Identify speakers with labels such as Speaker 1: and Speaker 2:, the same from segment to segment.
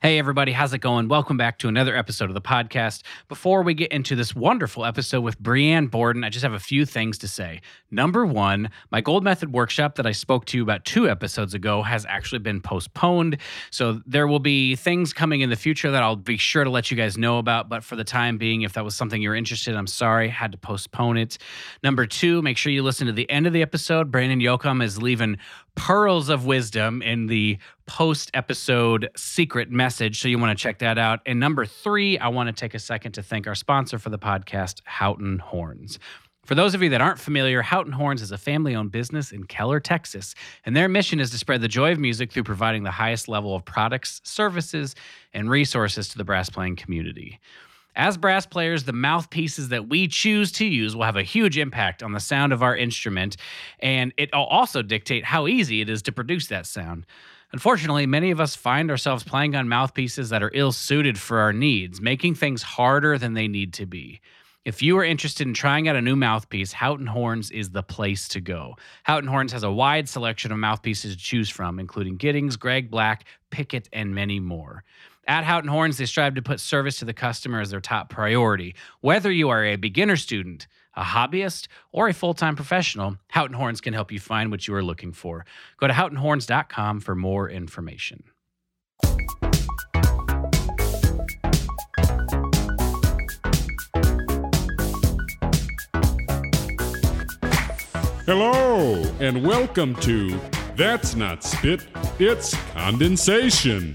Speaker 1: Hey, everybody, how's it going? Welcome back to another episode of the podcast. Before we get into this wonderful episode with Brianne Borden, I just have a few things to say. Number one, my Gold Method workshop that I spoke to you about two episodes ago has actually been postponed. So there will be things coming in the future that I'll be sure to let you guys know about. But for the time being, if that was something you're interested in, I'm sorry, had to postpone it. Number two, make sure you listen to the end of the episode. Brandon Yoakum is leaving pearls of wisdom in the post episode secret message. So you want to check that out. And number three, I want to take a second to thank our sponsor for the podcast, Houghton Horns. For those of you that aren't familiar, Houghton Horns is a family owned business in Keller, Texas, and their mission is to spread the joy of music through providing the highest level of products, services, and resources to the brass playing community. As brass players, the mouthpieces that we choose to use will have a huge impact on the sound of our instrument, and it'll also dictate how easy it is to produce that sound. Unfortunately, many of us find ourselves playing on mouthpieces that are ill suited for our needs, making things harder than they need to be. If you are interested in trying out a new mouthpiece, Houghton Horns is the place to go. Houghton Horns has a wide selection of mouthpieces to choose from, including Giddings, Greg Black, Pickett, and many more. At Houghton Horns, they strive to put service to the customer as their top priority. Whether you are a beginner student, a hobbyist, or a full time professional, Houghton Horns can help you find what you are looking for. Go to houghtonhorns.com for more information.
Speaker 2: Hello, and welcome to That's Not Spit, It's Condensation.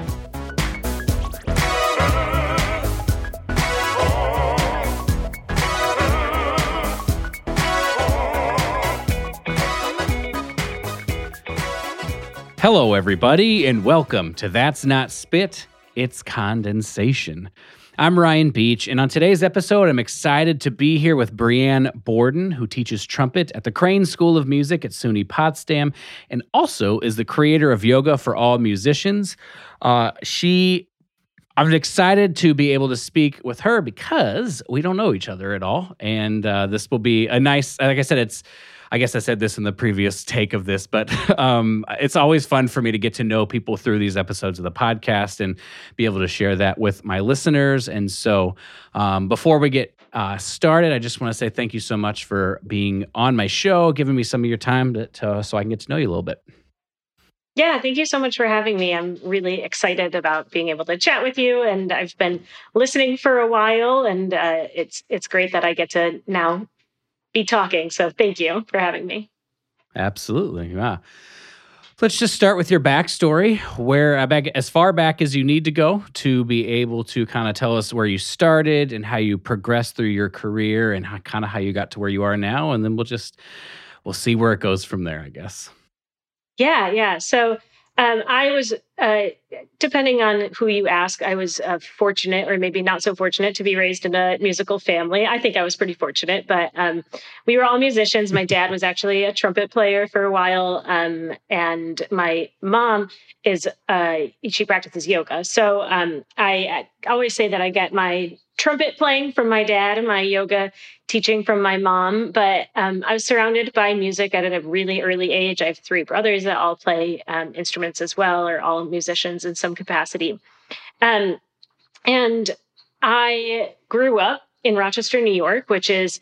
Speaker 1: Hello, everybody, and welcome to That's Not Spit, It's Condensation. I'm Ryan Beach, and on today's episode, I'm excited to be here with Brianne Borden, who teaches trumpet at the Crane School of Music at SUNY Potsdam and also is the creator of Yoga for All Musicians. Uh, she I'm excited to be able to speak with her because we don't know each other at all. And uh, this will be a nice, like I said, it's I guess I said this in the previous take of this, but um, it's always fun for me to get to know people through these episodes of the podcast and be able to share that with my listeners. And so, um, before we get uh, started, I just want to say thank you so much for being on my show, giving me some of your time to, to, so I can get to know you a little bit.
Speaker 3: Yeah, thank you so much for having me. I'm really excited about being able to chat with you, and I've been listening for a while, and uh, it's it's great that I get to now be talking. So thank you for having me.
Speaker 1: Absolutely. Yeah. Let's just start with your backstory, where uh, back as far back as you need to go to be able to kind of tell us where you started and how you progressed through your career and how, kind of how you got to where you are now, and then we'll just we'll see where it goes from there, I guess.
Speaker 3: Yeah, yeah. So um, I was, uh, depending on who you ask, I was uh, fortunate or maybe not so fortunate to be raised in a musical family. I think I was pretty fortunate, but um, we were all musicians. My dad was actually a trumpet player for a while, um, and my mom is uh, she practices yoga. So um, I, I always say that I get my trumpet playing from my dad and my yoga teaching from my mom. But um, I was surrounded by music at a really early age. I have three brothers that all play um, instruments as well, or all musicians in some capacity. Um, and I grew up in Rochester, New York, which is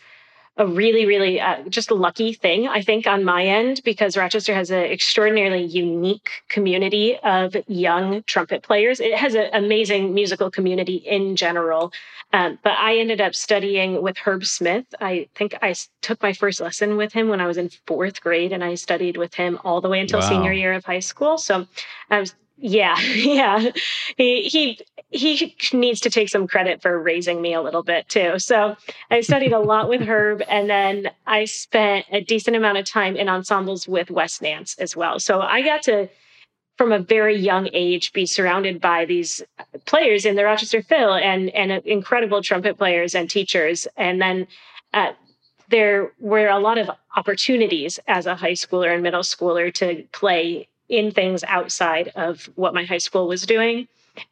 Speaker 3: a really, really uh, just lucky thing, I think, on my end, because Rochester has an extraordinarily unique community of young trumpet players. It has an amazing musical community in general. Um, but I ended up studying with Herb Smith. I think I took my first lesson with him when I was in fourth grade, and I studied with him all the way until wow. senior year of high school. So I was yeah, yeah. He he he needs to take some credit for raising me a little bit too. So I studied a lot with Herb, and then I spent a decent amount of time in ensembles with Wes Nance as well. So I got to, from a very young age, be surrounded by these players in the Rochester Phil and and incredible trumpet players and teachers, and then. Uh, there were a lot of opportunities as a high schooler and middle schooler to play in things outside of what my high school was doing.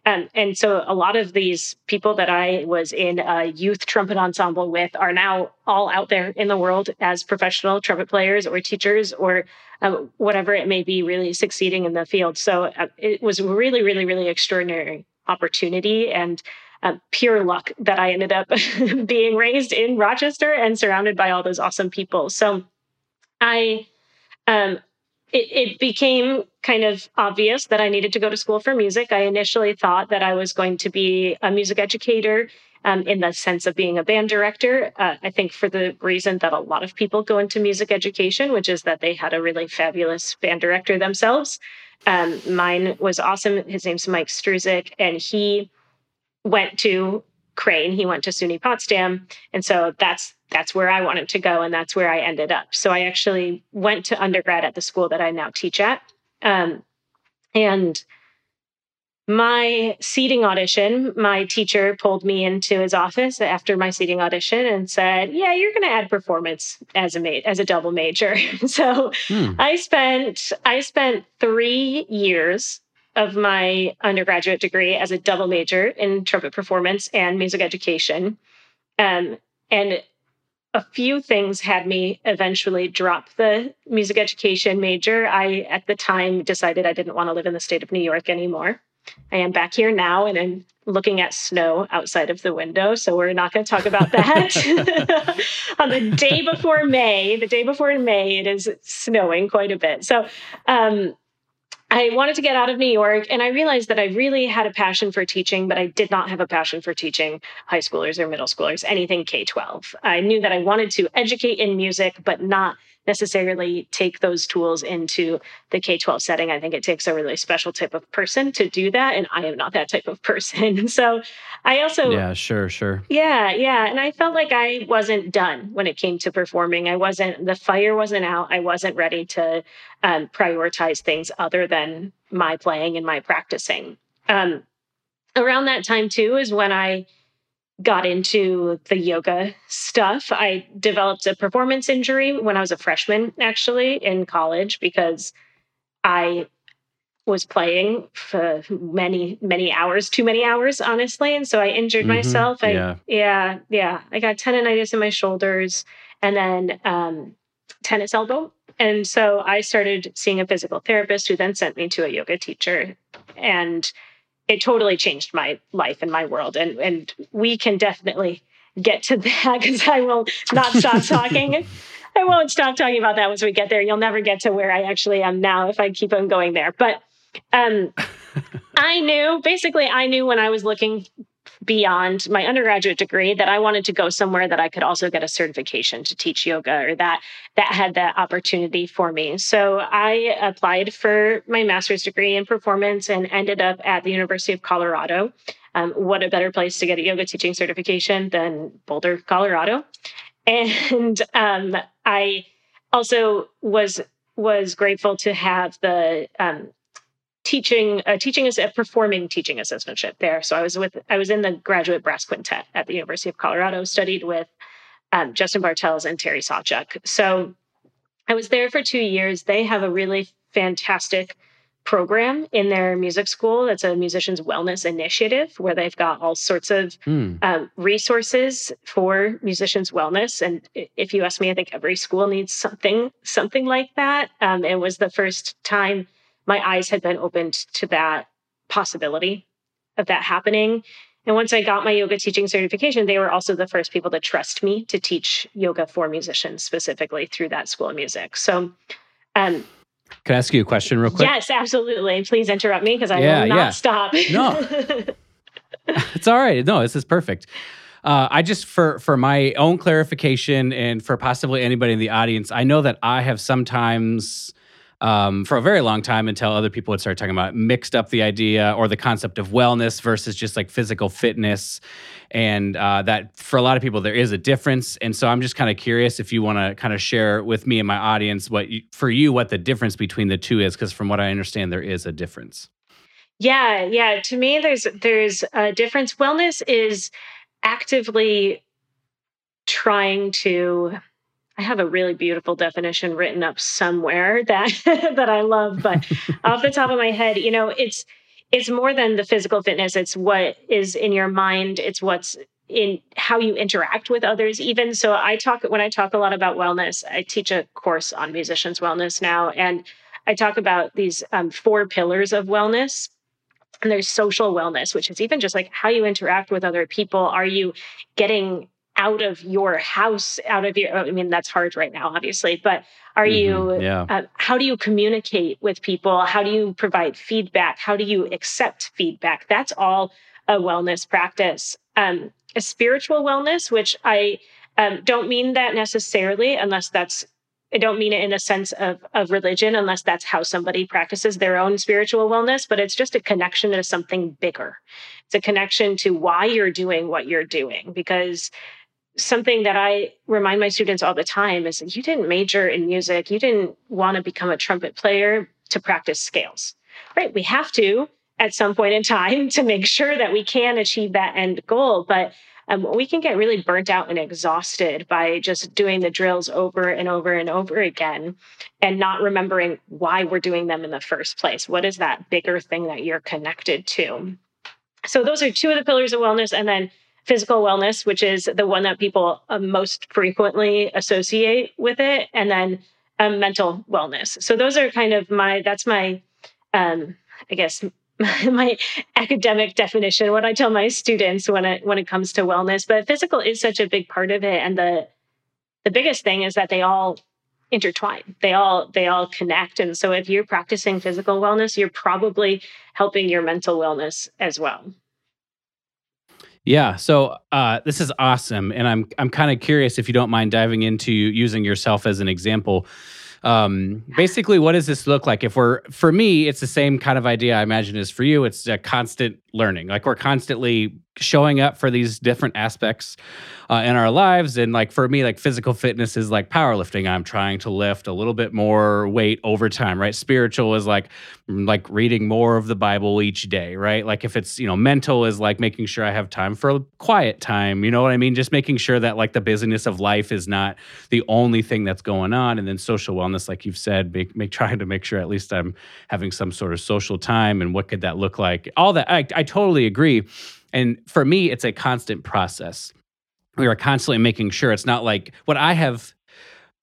Speaker 3: Um, and so a lot of these people that I was in a youth trumpet ensemble with are now all out there in the world as professional trumpet players or teachers or um, whatever it may be, really succeeding in the field. So uh, it was really, really, really extraordinary opportunity and uh, pure luck that I ended up being raised in Rochester and surrounded by all those awesome people. So I, um, it, it became kind of obvious that I needed to go to school for music. I initially thought that I was going to be a music educator um, in the sense of being a band director. Uh, I think for the reason that a lot of people go into music education, which is that they had a really fabulous band director themselves. Um, mine was awesome. His name's Mike Struzik, and he went to Crane. He went to SUNY Potsdam, and so that's that's where I wanted to go, and that's where I ended up. So I actually went to undergrad at the school that I now teach at, um, and my seating audition, my teacher pulled me into his office after my seating audition and said, "Yeah, you're going to add performance as a ma- as a double major." so hmm. I spent I spent 3 years of my undergraduate degree as a double major in trumpet performance and music education. Um, and a few things had me eventually drop the music education major. I, at the time, decided I didn't want to live in the state of New York anymore. I am back here now and I'm looking at snow outside of the window. So we're not going to talk about that. On the day before May, the day before May, it is snowing quite a bit. So um, I wanted to get out of New York and I realized that I really had a passion for teaching, but I did not have a passion for teaching high schoolers or middle schoolers, anything K 12. I knew that I wanted to educate in music, but not necessarily take those tools into the K 12 setting. I think it takes a really special type of person to do that. And I am not that type of person. so I also.
Speaker 1: Yeah, sure, sure.
Speaker 3: Yeah, yeah. And I felt like I wasn't done when it came to performing. I wasn't, the fire wasn't out. I wasn't ready to um, prioritize things other than my playing and my practicing. Um, around that time, too, is when I got into the yoga stuff. I developed a performance injury when I was a freshman, actually, in college, because I was playing for many, many hours, too many hours, honestly. And so I injured mm-hmm. myself. I, yeah. yeah, yeah. I got tendonitis in my shoulders and then um, tennis elbow. And so I started seeing a physical therapist who then sent me to a yoga teacher. And it totally changed my life and my world. And and we can definitely get to that because I will not stop talking. I won't stop talking about that once we get there. You'll never get to where I actually am now if I keep on going there. But um, I knew basically I knew when I was looking beyond my undergraduate degree that I wanted to go somewhere that I could also get a certification to teach yoga or that that had that opportunity for me. So I applied for my master's degree in performance and ended up at the University of Colorado. Um, what a better place to get a yoga teaching certification than Boulder, Colorado. And um, I also was was grateful to have the um, teaching uh, teaching as a performing teaching assistantship there. So I was with I was in the graduate brass quintet at the University of Colorado, studied with um, Justin Bartels and Terry Sawchuk. So I was there for two years. They have a really fantastic program in their music school. It's a musicians wellness initiative where they've got all sorts of mm. um, resources for musicians wellness. And if you ask me, I think every school needs something something like that. Um, it was the first time my eyes had been opened to that possibility of that happening. And once I got my yoga teaching certification, they were also the first people to trust me to teach yoga for musicians specifically through that school of music. So, um,
Speaker 1: can I ask you a question real quick?
Speaker 3: Yes, absolutely. Please interrupt me because I yeah, will not yeah. stop.
Speaker 1: no, it's all right. No, this is perfect. Uh, I just for for my own clarification and for possibly anybody in the audience, I know that I have sometimes um, for a very long time until other people would start talking about mixed up the idea or the concept of wellness versus just like physical fitness. And uh, that for a lot of people there is a difference. And so i'm just kind of curious if you want to kind of share with me and my audience what you, for you what the difference between the two is because from what i understand there is a difference.
Speaker 3: Yeah yeah. To me there's there's a difference. Wellness is actively trying to I have a really beautiful definition written up somewhere that that I love, but off the top of my head, you know, it's it's more than the physical fitness. It's what is in your mind. It's what's in how you interact with others even so i talk when i talk a lot about wellness i teach a course on musicians wellness now and i talk about these um, four pillars of wellness And there's social wellness, which is even just like how you interact with other people. Are you getting out of your house, out of your, I mean, that's hard right now, obviously, but are mm-hmm, you, yeah. uh, how do you communicate with people? How do you provide feedback? How do you accept feedback? That's all a wellness practice. Um, a spiritual wellness, which I um, don't mean that necessarily, unless that's I don't mean it in a sense of, of religion, unless that's how somebody practices their own spiritual wellness, but it's just a connection to something bigger. It's a connection to why you're doing what you're doing. Because something that I remind my students all the time is that you didn't major in music, you didn't want to become a trumpet player to practice scales, right? We have to at some point in time to make sure that we can achieve that end goal. But um, we can get really burnt out and exhausted by just doing the drills over and over and over again and not remembering why we're doing them in the first place. What is that bigger thing that you're connected to? So, those are two of the pillars of wellness. And then physical wellness, which is the one that people uh, most frequently associate with it. And then um, mental wellness. So, those are kind of my, that's my, um, I guess, my academic definition what i tell my students when it when it comes to wellness but physical is such a big part of it and the the biggest thing is that they all intertwine they all they all connect and so if you're practicing physical wellness you're probably helping your mental wellness as well
Speaker 1: yeah so uh, this is awesome and i'm i'm kind of curious if you don't mind diving into using yourself as an example um, basically, what does this look like? If we're, for me, it's the same kind of idea I imagine is for you. It's a constant learning. Like we're constantly showing up for these different aspects uh, in our lives. And like for me, like physical fitness is like powerlifting. I'm trying to lift a little bit more weight over time, right? Spiritual is like like reading more of the Bible each day, right? Like if it's you know mental is like making sure I have time for quiet time. You know what I mean? Just making sure that like the busyness of life is not the only thing that's going on. And then social wellness, like you've said, make, make trying to make sure at least I'm having some sort of social time. And what could that look like? All that I, I totally agree. And for me, it's a constant process. We are constantly making sure it's not like what I have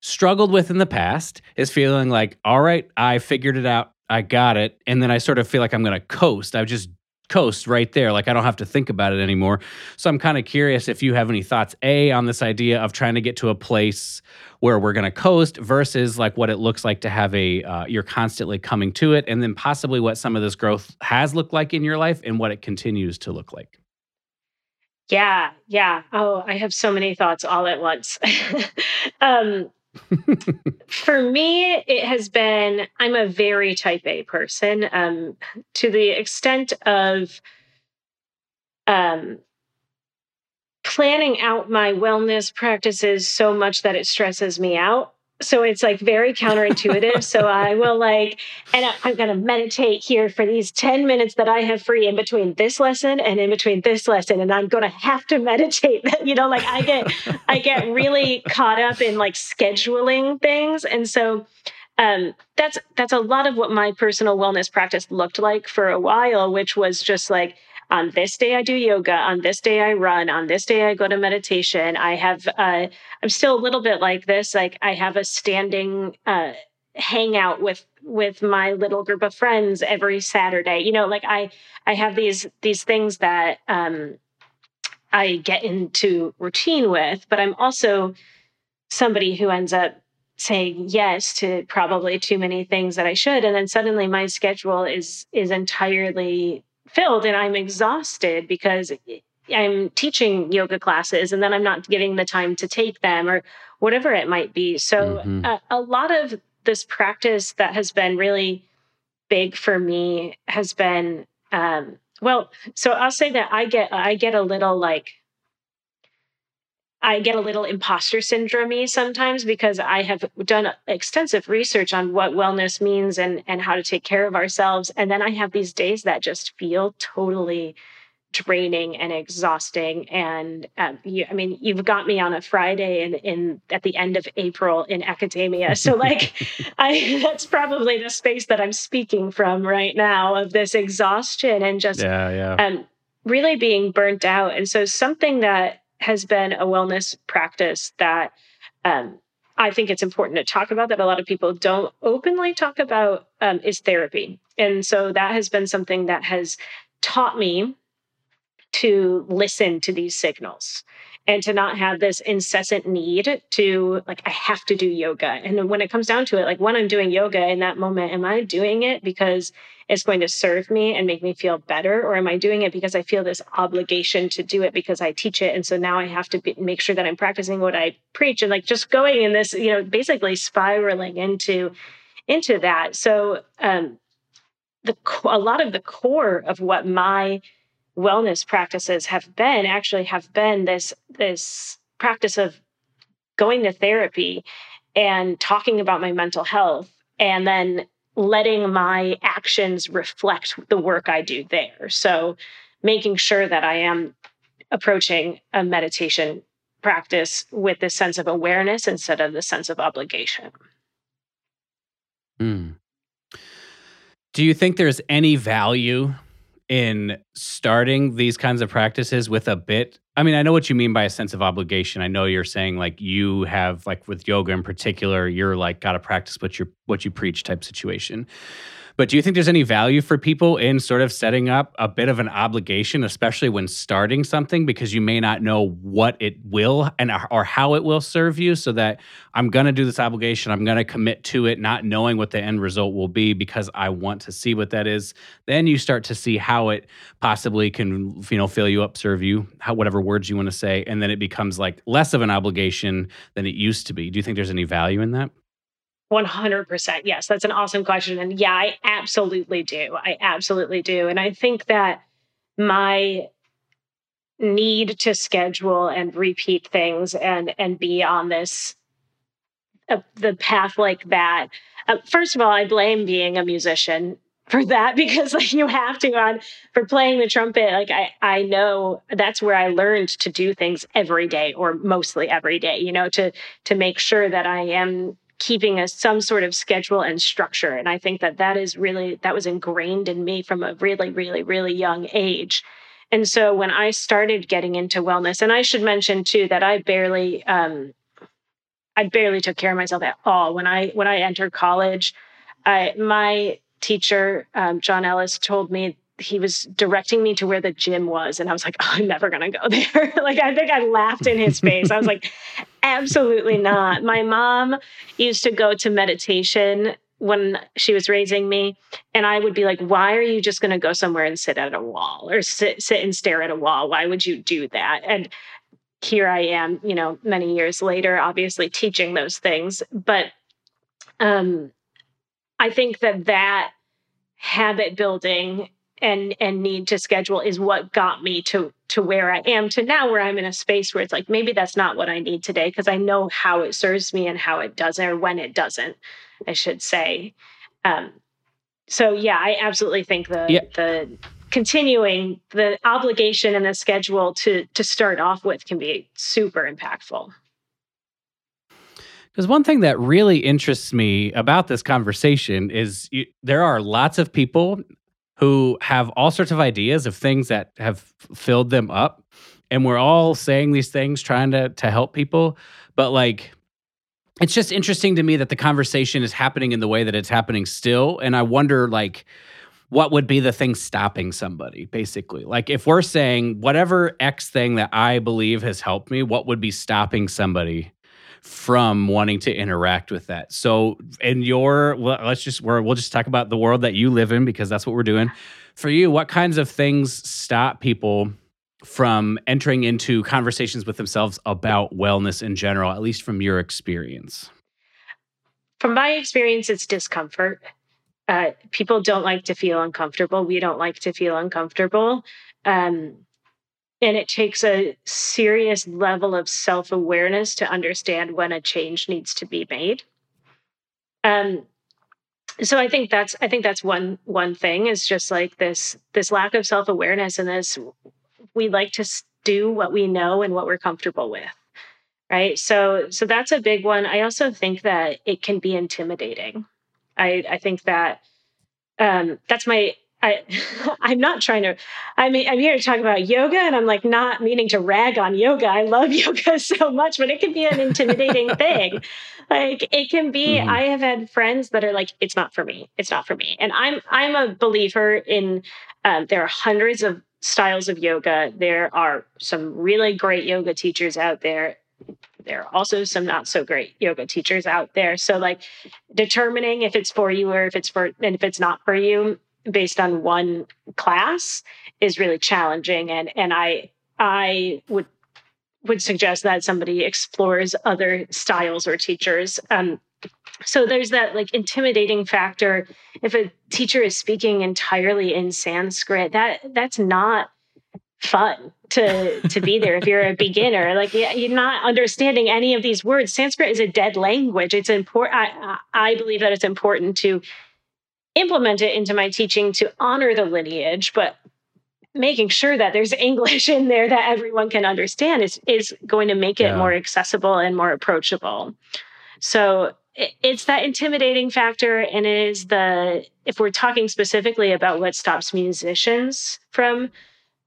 Speaker 1: struggled with in the past is feeling like, all right, I figured it out. I got it. And then I sort of feel like I'm going to coast. I just coast right there. Like I don't have to think about it anymore. So I'm kind of curious if you have any thoughts, A, on this idea of trying to get to a place where we're going to coast versus like what it looks like to have a, uh, you're constantly coming to it. And then possibly what some of this growth has looked like in your life and what it continues to look like.
Speaker 3: Yeah, yeah. Oh, I have so many thoughts all at once. um, for me, it has been, I'm a very type A person um, to the extent of um, planning out my wellness practices so much that it stresses me out so it's like very counterintuitive. so I will like, and I, am going to meditate here for these 10 minutes that I have free in between this lesson and in between this lesson. And I'm going to have to meditate. you know, like I get, I get really caught up in like scheduling things. And so, um, that's, that's a lot of what my personal wellness practice looked like for a while, which was just like, on this day I do yoga, on this day I run, on this day I go to meditation. I have uh, I'm still a little bit like this. Like I have a standing uh, hangout with with my little group of friends every Saturday. You know, like I I have these these things that um, I get into routine with, but I'm also somebody who ends up saying yes to probably too many things that I should and then suddenly my schedule is is entirely filled and I'm exhausted because I'm teaching yoga classes and then I'm not getting the time to take them or whatever it might be. So, mm-hmm. a, a lot of this practice that has been really big for me has been um, well so i'll say that i get i get a little like I get a little imposter syndrome sometimes because I have done extensive research on what wellness means and, and how to take care of ourselves. And then I have these days that just feel totally draining and exhausting. And um, you, I mean, you've got me on a Friday in, in at the end of April in academia. So like, I that's probably the space that I'm speaking from right now of this exhaustion and just
Speaker 1: yeah, yeah.
Speaker 3: Um, really being burnt out. And so something that has been a wellness practice that um, I think it's important to talk about that a lot of people don't openly talk about um, is therapy. And so that has been something that has taught me to listen to these signals and to not have this incessant need to like i have to do yoga. And when it comes down to it like when i'm doing yoga in that moment am i doing it because it's going to serve me and make me feel better? Or am i doing it because i feel this obligation to do it because i teach it? And so now i have to be, make sure that i'm practicing what i preach and like just going in this you know basically spiraling into into that. So um the a lot of the core of what my wellness practices have been actually have been this this practice of going to therapy and talking about my mental health and then letting my actions reflect the work I do there. So making sure that I am approaching a meditation practice with this sense of awareness instead of the sense of obligation.
Speaker 1: Mm. Do you think there's any value in starting these kinds of practices with a bit I mean, I know what you mean by a sense of obligation. I know you're saying like you have like with yoga in particular, you're like got to practice what you what you preach type situation. But do you think there's any value for people in sort of setting up a bit of an obligation, especially when starting something, because you may not know what it will and uh, or how it will serve you? So that I'm going to do this obligation, I'm going to commit to it, not knowing what the end result will be because I want to see what that is. Then you start to see how it possibly can, you know, fill you up, serve you, how whatever words you want to say, and then it becomes like less of an obligation than it used to be. Do you think there's any value in that?
Speaker 3: 100%. Yes, that's an awesome question. And yeah, I absolutely do. I absolutely do. And I think that my need to schedule and repeat things and and be on this uh, the path like that uh, first of all i blame being a musician for that because like you have to on for playing the trumpet like i i know that's where i learned to do things every day or mostly every day you know to to make sure that i am keeping a some sort of schedule and structure. And i think that that is really that was ingrained in me from a really really really young age. And so when i started getting into wellness and i should mention too that i barely um i barely took care of myself at all. When i when i entered college I, my teacher um, john ellis told me he was directing me to where the gym was and i was like oh, i'm never going to go there. Like i think i laughed in his face. I was like absolutely not. My mom used to go to meditation when she was raising me and i would be like why are you just going to go somewhere and sit at a wall or sit, sit and stare at a wall? Why would you do that? And here i am you know many years later obviously teaching those things but um i think that that habit building and and need to schedule is what got me to to where I am to now where I'm in a space where it's like maybe that's not what I need today because I know how it serves me and how it doesn't or when it doesn't I should say um so yeah I absolutely think the yeah. the continuing the obligation and the schedule to to start off with can be super impactful
Speaker 1: because one thing that really interests me about this conversation is you, there are lots of people who have all sorts of ideas of things that have filled them up. And we're all saying these things trying to to help people. But like it's just interesting to me that the conversation is happening in the way that it's happening still. And i wonder like what would be the thing stopping somebody basically? Like if we're saying whatever x thing that i believe has helped me what would be stopping somebody from wanting to interact with that. So, in your, let's just, we're, we'll just talk about the world that you live in because that's what we're doing. For you, what kinds of things stop people from entering into conversations with themselves about wellness in general, at least from your experience?
Speaker 3: From my experience, it's discomfort. Uh, people don't like to feel uncomfortable. We don't like to feel uncomfortable. Um, and it takes a serious level of self awareness to understand when a change needs to be made. Um, so I think that's I think that's one one thing is just like this this lack of self awareness and this we like to do what we know and what we're comfortable with, right? So so that's a big one. I also think that it can be intimidating. I I think that um, that's my I, I'm not trying to. I mean, I'm here to talk about yoga, and I'm like not meaning to rag on yoga. I love yoga so much, but it can be an intimidating thing. Like it can be. Mm-hmm. I have had friends that are like, "It's not for me. It's not for me." And I'm I'm a believer in Um, there are hundreds of styles of yoga. There are some really great yoga teachers out there. There are also some not so great yoga teachers out there. So, like, determining if it's for you or if it's for and if it's not for you based on one class is really challenging. And and I I would would suggest that somebody explores other styles or teachers. Um, so there's that like intimidating factor. If a teacher is speaking entirely in Sanskrit, that that's not fun to to be there if you're a beginner like you're not understanding any of these words sanskrit is a dead language it's important I, I believe that it's important to implement it into my teaching to honor the lineage but making sure that there's English in there that everyone can understand is is going to make it yeah. more accessible and more approachable. So it's that intimidating factor and it is the if we're talking specifically about what stops musicians from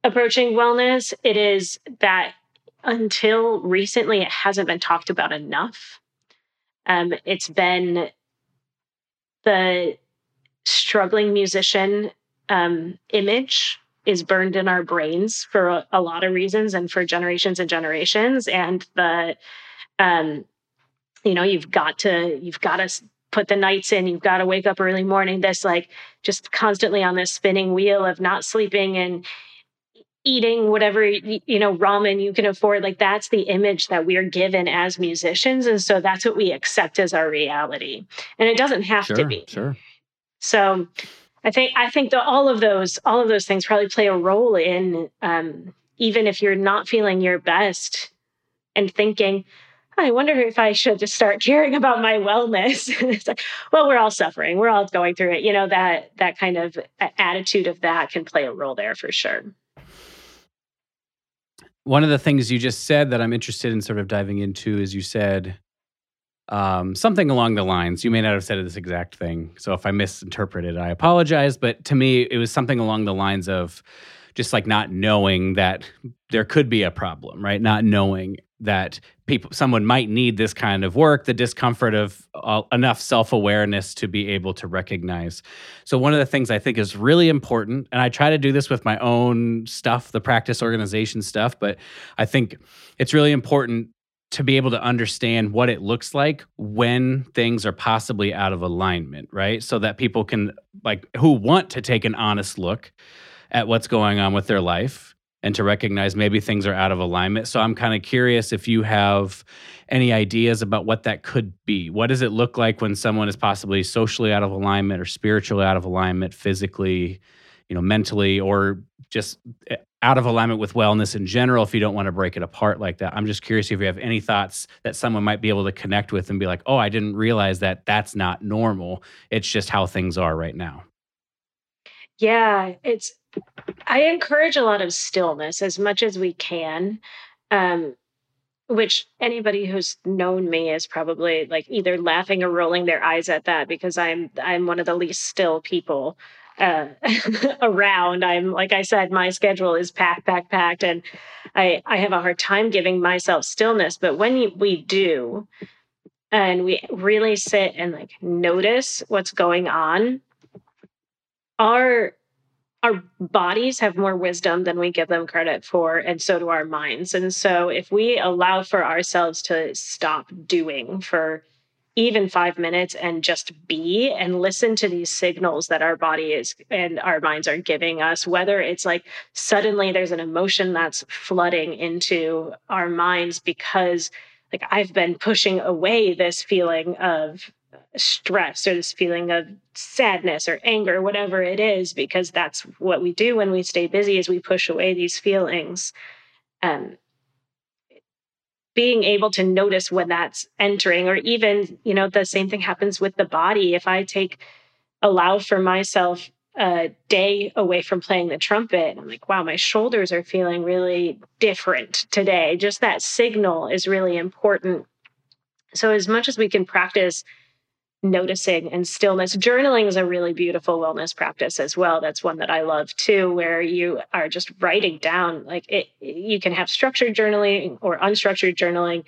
Speaker 3: approaching wellness, it is that until recently it hasn't been talked about enough. Um, it's been the struggling musician um, image is burned in our brains for a, a, lot of reasons and for generations and generations. And the um you know you've got to you've got to put the nights in you've got to wake up early morning this like just constantly on this spinning wheel of not sleeping and eating whatever you know ramen you can afford. Like that's the image that we're given as musicians. And so that's what we accept as our reality. And it doesn't have
Speaker 1: sure,
Speaker 3: to be.
Speaker 1: sure
Speaker 3: so I think I think that all of those all of those things probably play a role in um, even if you're not feeling your best and thinking, I wonder if I should just start caring about my wellness. it's like, well, we're all suffering. We're all going through it. You know that that kind of attitude of that can play a role there for sure.
Speaker 1: One of the things you just said that I'm interested in sort of diving into is you said um, something along the lines. You may not have said this exact thing, so if I misinterpreted, I apologize. But to me, it was something along the lines of just like not knowing that there could be a problem, right? Not knowing that people, someone might need this kind of work, the discomfort of uh, enough self awareness to be able to recognize. So, one of the things I think is really important, and I try to do this with my own stuff, the practice organization stuff, but I think it's really important to be able to understand what it looks like when things are possibly out of alignment, right? So that people can like who want to take an honest look at what's going on with their life and to recognize maybe things are out of alignment. So I'm kind of curious if you have any ideas about what that could be. What does it look like when someone is possibly socially out of alignment or spiritually out of alignment, physically, you know, mentally or just eh, out of alignment with wellness in general if you don't want to break it apart like that. I'm just curious if you have any thoughts that someone might be able to connect with and be like, "Oh, I didn't realize that that's not normal. It's just how things are right now."
Speaker 3: Yeah, it's I encourage a lot of stillness as much as we can. Um which anybody who's known me is probably like either laughing or rolling their eyes at that because I'm I'm one of the least still people uh, around. I'm like I said, my schedule is packed, packed, packed, and I I have a hard time giving myself stillness. But when we do, and we really sit and like notice what's going on, our our bodies have more wisdom than we give them credit for, and so do our minds. And so, if we allow for ourselves to stop doing for even five minutes and just be and listen to these signals that our body is and our minds are giving us, whether it's like suddenly there's an emotion that's flooding into our minds because like I've been pushing away this feeling of stress or this feeling of sadness or anger whatever it is because that's what we do when we stay busy is we push away these feelings. Um, being able to notice when that's entering or even you know the same thing happens with the body. If i take allow for myself a day away from playing the trumpet i'm like wow my shoulders are feeling really different today. Just that signal is really important. So as much as we can practice noticing and stillness. Journaling is a really beautiful wellness practice as well. That's one that I love too, where you are just writing down like it, you can have structured journaling or unstructured journaling.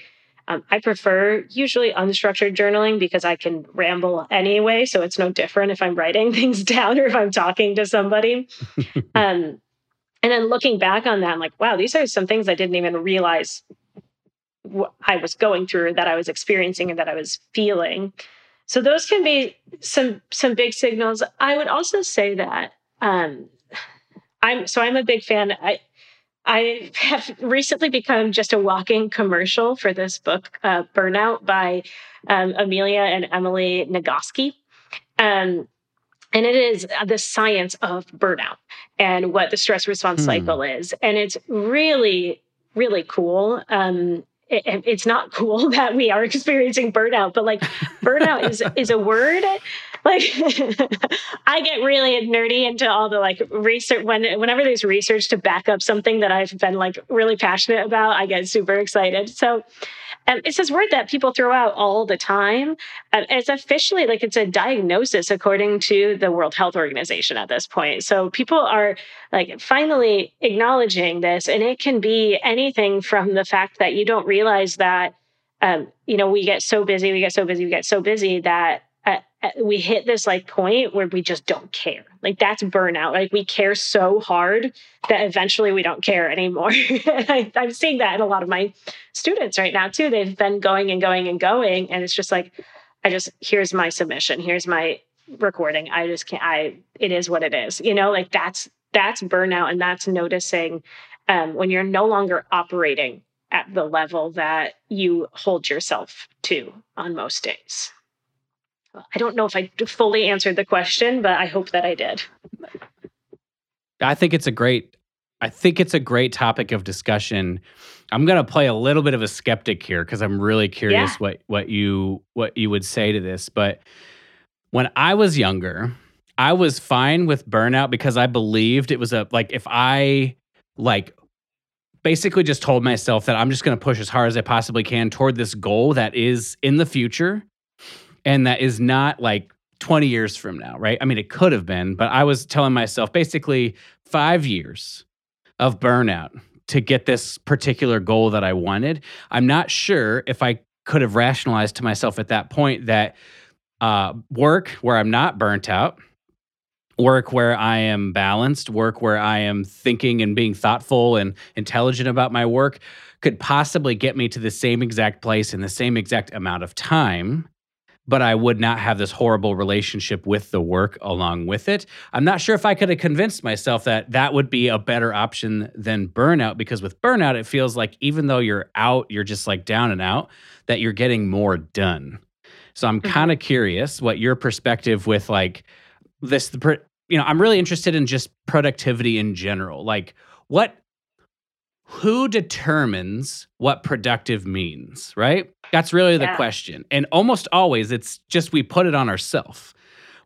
Speaker 3: Um, I prefer usually unstructured journaling because I can ramble anyway. So it's no different if I'm writing things down or if I'm talking to somebody. um, and then looking back on that, I'm like, wow, these are some things I didn't even realize I was going through, that I was experiencing, and that I was feeling. So those can be some some big signals. I would also say that um, I'm so I'm a big fan. I I have recently become just a walking commercial for this book, uh, Burnout by um, Amelia and Emily Nagoski. Um, and it is the science of burnout and what the stress response hmm. cycle is. And it's really, really cool. Um, it, it's not cool that we are experiencing burnout, but like burnout is is a word. Like I get really nerdy into all the like research when whenever there's research to back up something that I've been like really passionate about, I get super excited. So um, it's this word that people throw out all the time. Um, it's officially like it's a diagnosis according to the World Health Organization at this point. So people are like finally acknowledging this, and it can be anything from the fact that you don't realize that. Um, you know, we get so busy, we get so busy, we get so busy that we hit this like point where we just don't care. Like that's burnout. Like we care so hard that eventually we don't care anymore. I, I'm seeing that in a lot of my students right now too. They've been going and going and going, and it's just like, I just here's my submission, here's my recording. I just can't. I it is what it is. You know, like that's that's burnout, and that's noticing um, when you're no longer operating at the level that you hold yourself to on most days. I don't know if I fully answered the question, but I hope that I did.
Speaker 1: I think it's a great I think it's a great topic of discussion. I'm going to play a little bit of a skeptic here because I'm really curious yeah. what what you what you would say to this, but when I was younger, I was fine with burnout because I believed it was a like if I like basically just told myself that I'm just going to push as hard as I possibly can toward this goal that is in the future and that is not like 20 years from now, right? I mean, it could have been, but I was telling myself basically five years of burnout to get this particular goal that I wanted. I'm not sure if I could have rationalized to myself at that point that uh, work where I'm not burnt out, work where I am balanced, work where I am thinking and being thoughtful and intelligent about my work could possibly get me to the same exact place in the same exact amount of time but I would not have this horrible relationship with the work along with it. I'm not sure if I could have convinced myself that that would be a better option than burnout because with burnout, it feels like even though you're out, you're just like down and out, that you're getting more done. So I'm mm-hmm. kind of curious what your perspective with like this, you know, I'm really interested in just productivity in general. Like, what who determines what productive means, right? That's really the yeah. question. And almost always it's just we put it on ourselves.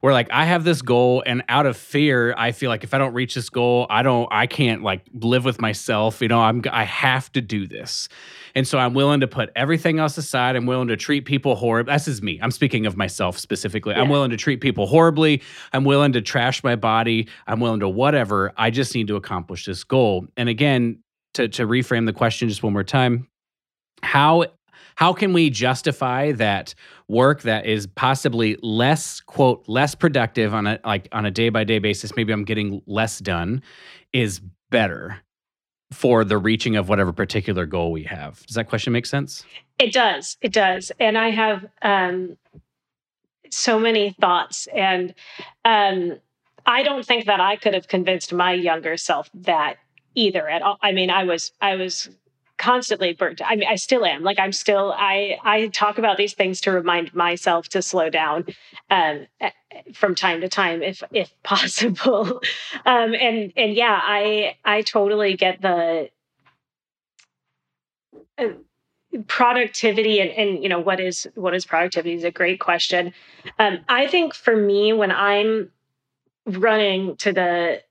Speaker 1: We're like, I have this goal, and out of fear, I feel like if I don't reach this goal, I don't, I can't like live with myself. You know, I'm, I have to do this, and so I'm willing to put everything else aside. I'm willing to treat people horribly. This is me. I'm speaking of myself specifically. Yeah. I'm willing to treat people horribly. I'm willing to trash my body. I'm willing to whatever. I just need to accomplish this goal. And again, to to reframe the question just one more time, how how can we justify that work that is possibly less quote less productive on a like on a day by day basis maybe i'm getting less done is better for the reaching of whatever particular goal we have? Does that question make sense?
Speaker 3: It does. It does. And i have um so many thoughts. And um i don't think that i could have convinced my younger self that either at all. I mean, I was I was constantly burnt. I mean, I still am. Like I'm still I I talk about these things to remind myself to slow down um from time to time if if possible. um and and yeah, I I totally get the uh, productivity and, and you know what is what is productivity is a great question um, i think for me when i'm running to the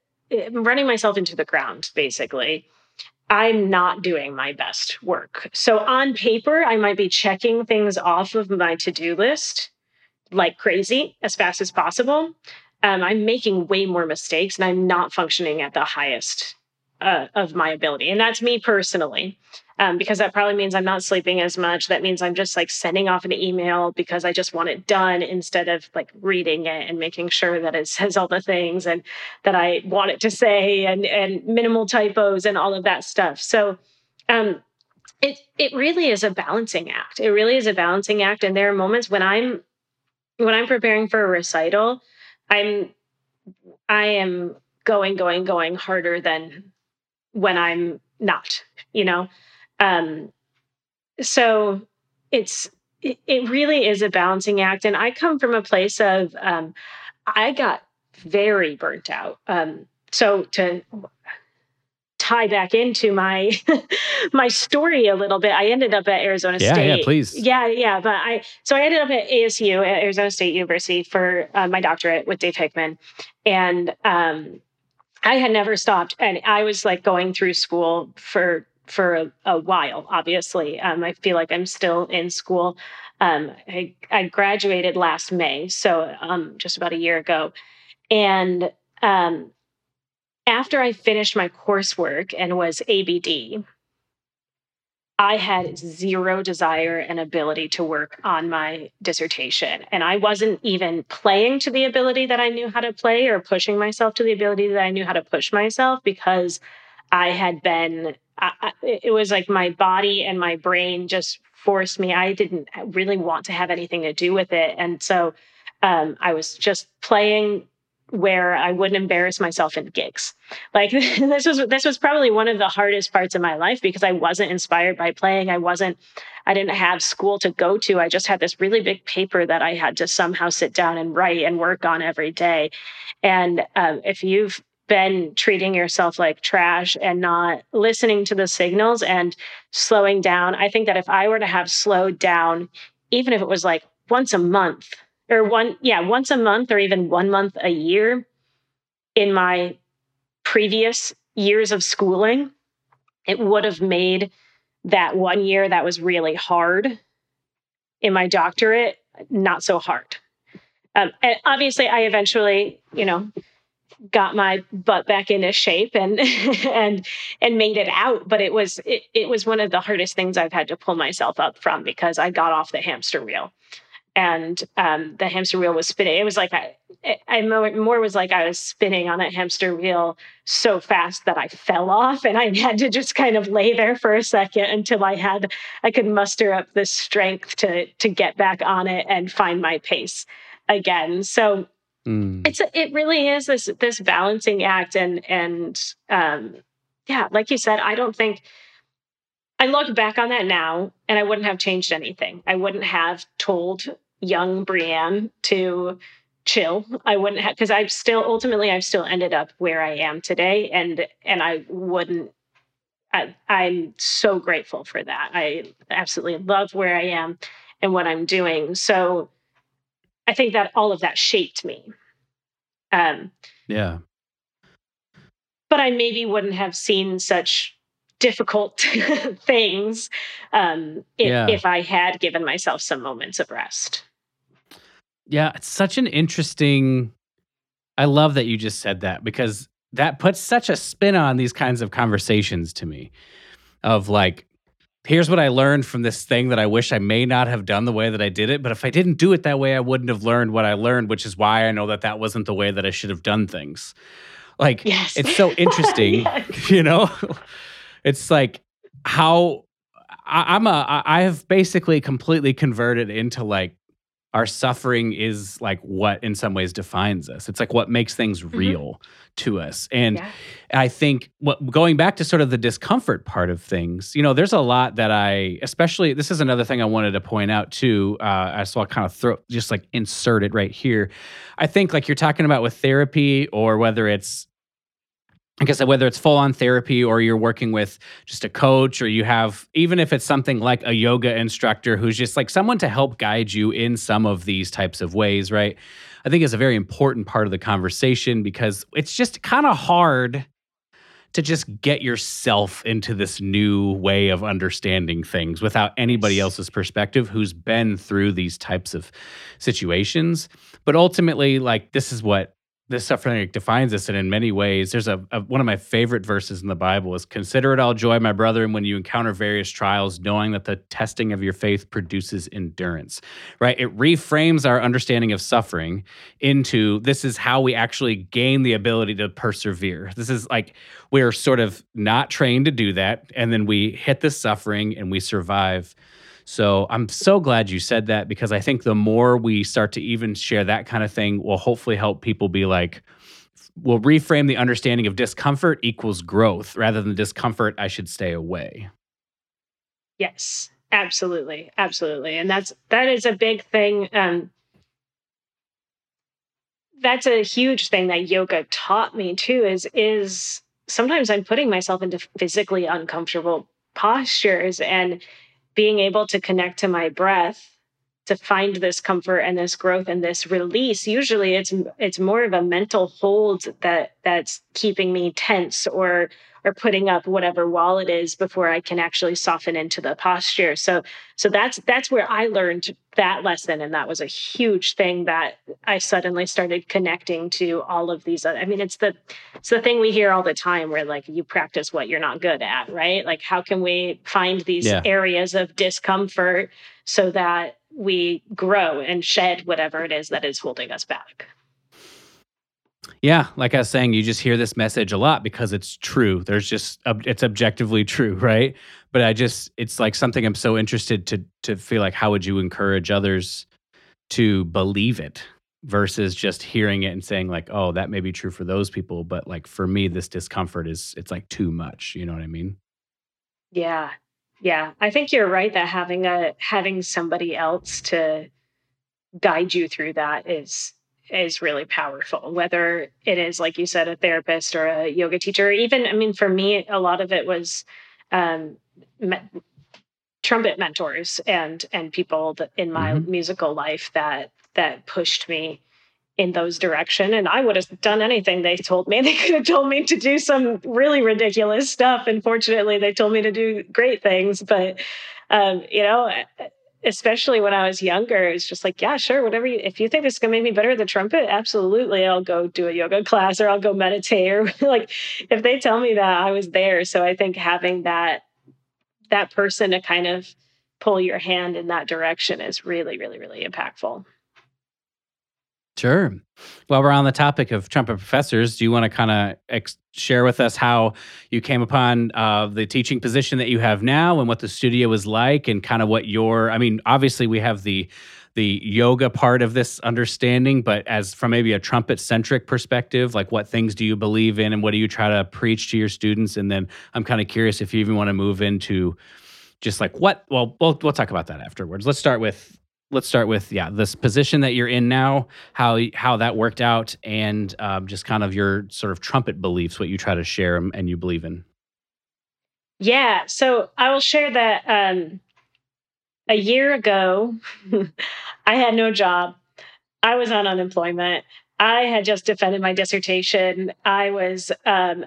Speaker 3: running myself into the ground, basically. I'm not doing my best work. So on paper, I might be checking things off of my to do list like crazy as fast as possible. Um, I'm making way more mistakes and I'm not functioning at the highest uh, of my ability. And that's me personally, um, because that probably means I'm not sleeping as much. That means I'm just like sending off an email because I just want it done instead of like reading it and making sure that it says all the things and that I want it to say and, and minimal typos and all of that stuff. So, um, it, it really is a balancing act. It really is a balancing act. And there are moments when I'm when I'm preparing for a recital, I'm I am going, going, going harder than when I'm not, you know? Um, so it's, it, it really is a balancing act. And I come from a place of, um, I got very burnt out. Um, so to tie back into my my story a little bit. I ended up at Arizona
Speaker 1: yeah,
Speaker 3: State.
Speaker 1: Yeah, please.
Speaker 3: Yeah, yeah. But I so I ended up at ASU at Arizona State University for uh, my doctorate with Dave Hickman, and um, I had never stopped, and I was like going through school for for a, a while. Obviously, um, I feel like I'm still in school. Um, I, I graduated last May, so um, just about a year ago, and um, after I finished my coursework and was ABD, I had zero desire and ability to work on my dissertation. And I wasn't even playing to the ability that I knew how to play or pushing myself to the ability that I knew how to push myself because I had been, I, it was like my body and my brain just forced me. I didn't really want to have anything to do with it. And so um, I was just playing where I wouldn't embarrass myself in gigs. Like this was this was probably one of the hardest parts of my life because I wasn't inspired by playing. I wasn't I didn't have school to go to. I just had this really big paper that I had to somehow sit down and write and work on every day. And um, if you've been treating yourself like trash and not listening to the signals and slowing down, I think that if I were to have slowed down, even if it was like once a month, or one, yeah, once a month or even one month a year in my previous years of schooling, it would have made that one year that was really hard in my doctorate not so hard. Um, and obviously, I eventually, you know, got my butt back into shape and and and made it out. But it was it, it was one of the hardest things I've had to pull myself up from because I got off the hamster wheel and um, the hamster wheel was spinning. It was like I, I more was like I was spinning on that hamster wheel so fast that I fell off, and I had to just kind of lay there for a second until I had I could muster up the strength to to get back on it and find my pace again. So mm. it's it really is this this balancing act, and and um, yeah, like you said, I don't think. I look back on that now and I wouldn't have changed anything. I wouldn't have told young Brianne to chill. I wouldn't have because I've still ultimately I've still ended up where I am today and and I wouldn't I, I'm so grateful for that. I absolutely love where I am and what I'm doing. So I think that all of that shaped me. Um
Speaker 1: yeah.
Speaker 3: But I maybe wouldn't have seen such difficult things um, if, yeah. if I had given myself some moments of rest.
Speaker 1: Yeah, it's such an interesting. I love that you just said that because that puts such a spin on these kinds of conversations to me of like, here's what I learned from this thing that I wish I may not have done the way that I did it. But if I didn't do it that way, I wouldn't have learned what I learned, which is why I know that that wasn't the way that I should have done things. Like, yes. it's so interesting, yes. you know? It's like how I, I'm a, I have basically completely converted into like, our suffering is like what in some ways defines us. It's like what makes things mm-hmm. real to us. And yeah. I think what going back to sort of the discomfort part of things, you know, there's a lot that I, especially this is another thing I wanted to point out too. Uh, so I'll kind of throw just like insert it right here. I think like you're talking about with therapy or whether it's I guess whether it's full on therapy or you're working with just a coach or you have, even if it's something like a yoga instructor who's just like someone to help guide you in some of these types of ways, right? I think is a very important part of the conversation because it's just kind of hard to just get yourself into this new way of understanding things without anybody else's perspective who's been through these types of situations. But ultimately, like, this is what this suffering defines us and in many ways. There's a, a, one of my favorite verses in the bible is consider it all joy my brother and when you encounter various trials knowing that the testing of your faith produces endurance. Right? It reframes our understanding of suffering into this is how we actually gain the ability to persevere. This is like we're sort of not trained to do that and then we hit the suffering and we survive so I'm so glad you said that because I think the more we start to even share that kind of thing will hopefully help people be like, we'll reframe the understanding of discomfort equals growth rather than discomfort, I should stay away.
Speaker 3: Yes, absolutely. Absolutely. And that's, that is a big thing. Um, that's a huge thing that yoga taught me too is is sometimes i'm putting myself into physically uncomfortable postures and being able to connect to my breath to find this comfort and this growth and this release usually it's it's more of a mental hold that that's keeping me tense or or putting up whatever wall it is before I can actually soften into the posture. So so that's that's where I learned that lesson and that was a huge thing that I suddenly started connecting to all of these other, I mean it's the it's the thing we hear all the time where like you practice what you're not good at, right? Like how can we find these yeah. areas of discomfort so that we grow and shed whatever it is that is holding us back.
Speaker 1: Yeah, like I was saying, you just hear this message a lot because it's true. There's just it's objectively true, right? But I just it's like something I'm so interested to to feel like how would you encourage others to believe it versus just hearing it and saying like, "Oh, that may be true for those people, but like for me this discomfort is it's like too much." You know what I mean?
Speaker 3: Yeah. Yeah, I think you're right that having a having somebody else to guide you through that is is really powerful whether it is like you said a therapist or a yoga teacher even i mean for me a lot of it was um, me- trumpet mentors and and people that in my mm-hmm. musical life that that pushed me in those direction and i would have done anything they told me they could have told me to do some really ridiculous stuff and fortunately they told me to do great things but um, you know especially when I was younger, it's just like, yeah, sure, whatever. You, if you think this is gonna make me better at the trumpet, absolutely, I'll go do a yoga class or I'll go meditate or like if they tell me that I was there. So I think having that that person to kind of pull your hand in that direction is really, really, really impactful.
Speaker 1: Sure. Well, we're on the topic of trumpet professors. Do you want to kind of ex- share with us how you came upon uh, the teaching position that you have now, and what the studio is like, and kind of what your? I mean, obviously, we have the the yoga part of this understanding, but as from maybe a trumpet centric perspective, like what things do you believe in, and what do you try to preach to your students? And then I'm kind of curious if you even want to move into just like what. Well, we'll we'll talk about that afterwards. Let's start with let's start with yeah this position that you're in now how how that worked out and um, just kind of your sort of trumpet beliefs what you try to share and you believe in.
Speaker 3: Yeah so i will share that um, a year ago i had no job. I was on unemployment. I had just defended my dissertation. I was um,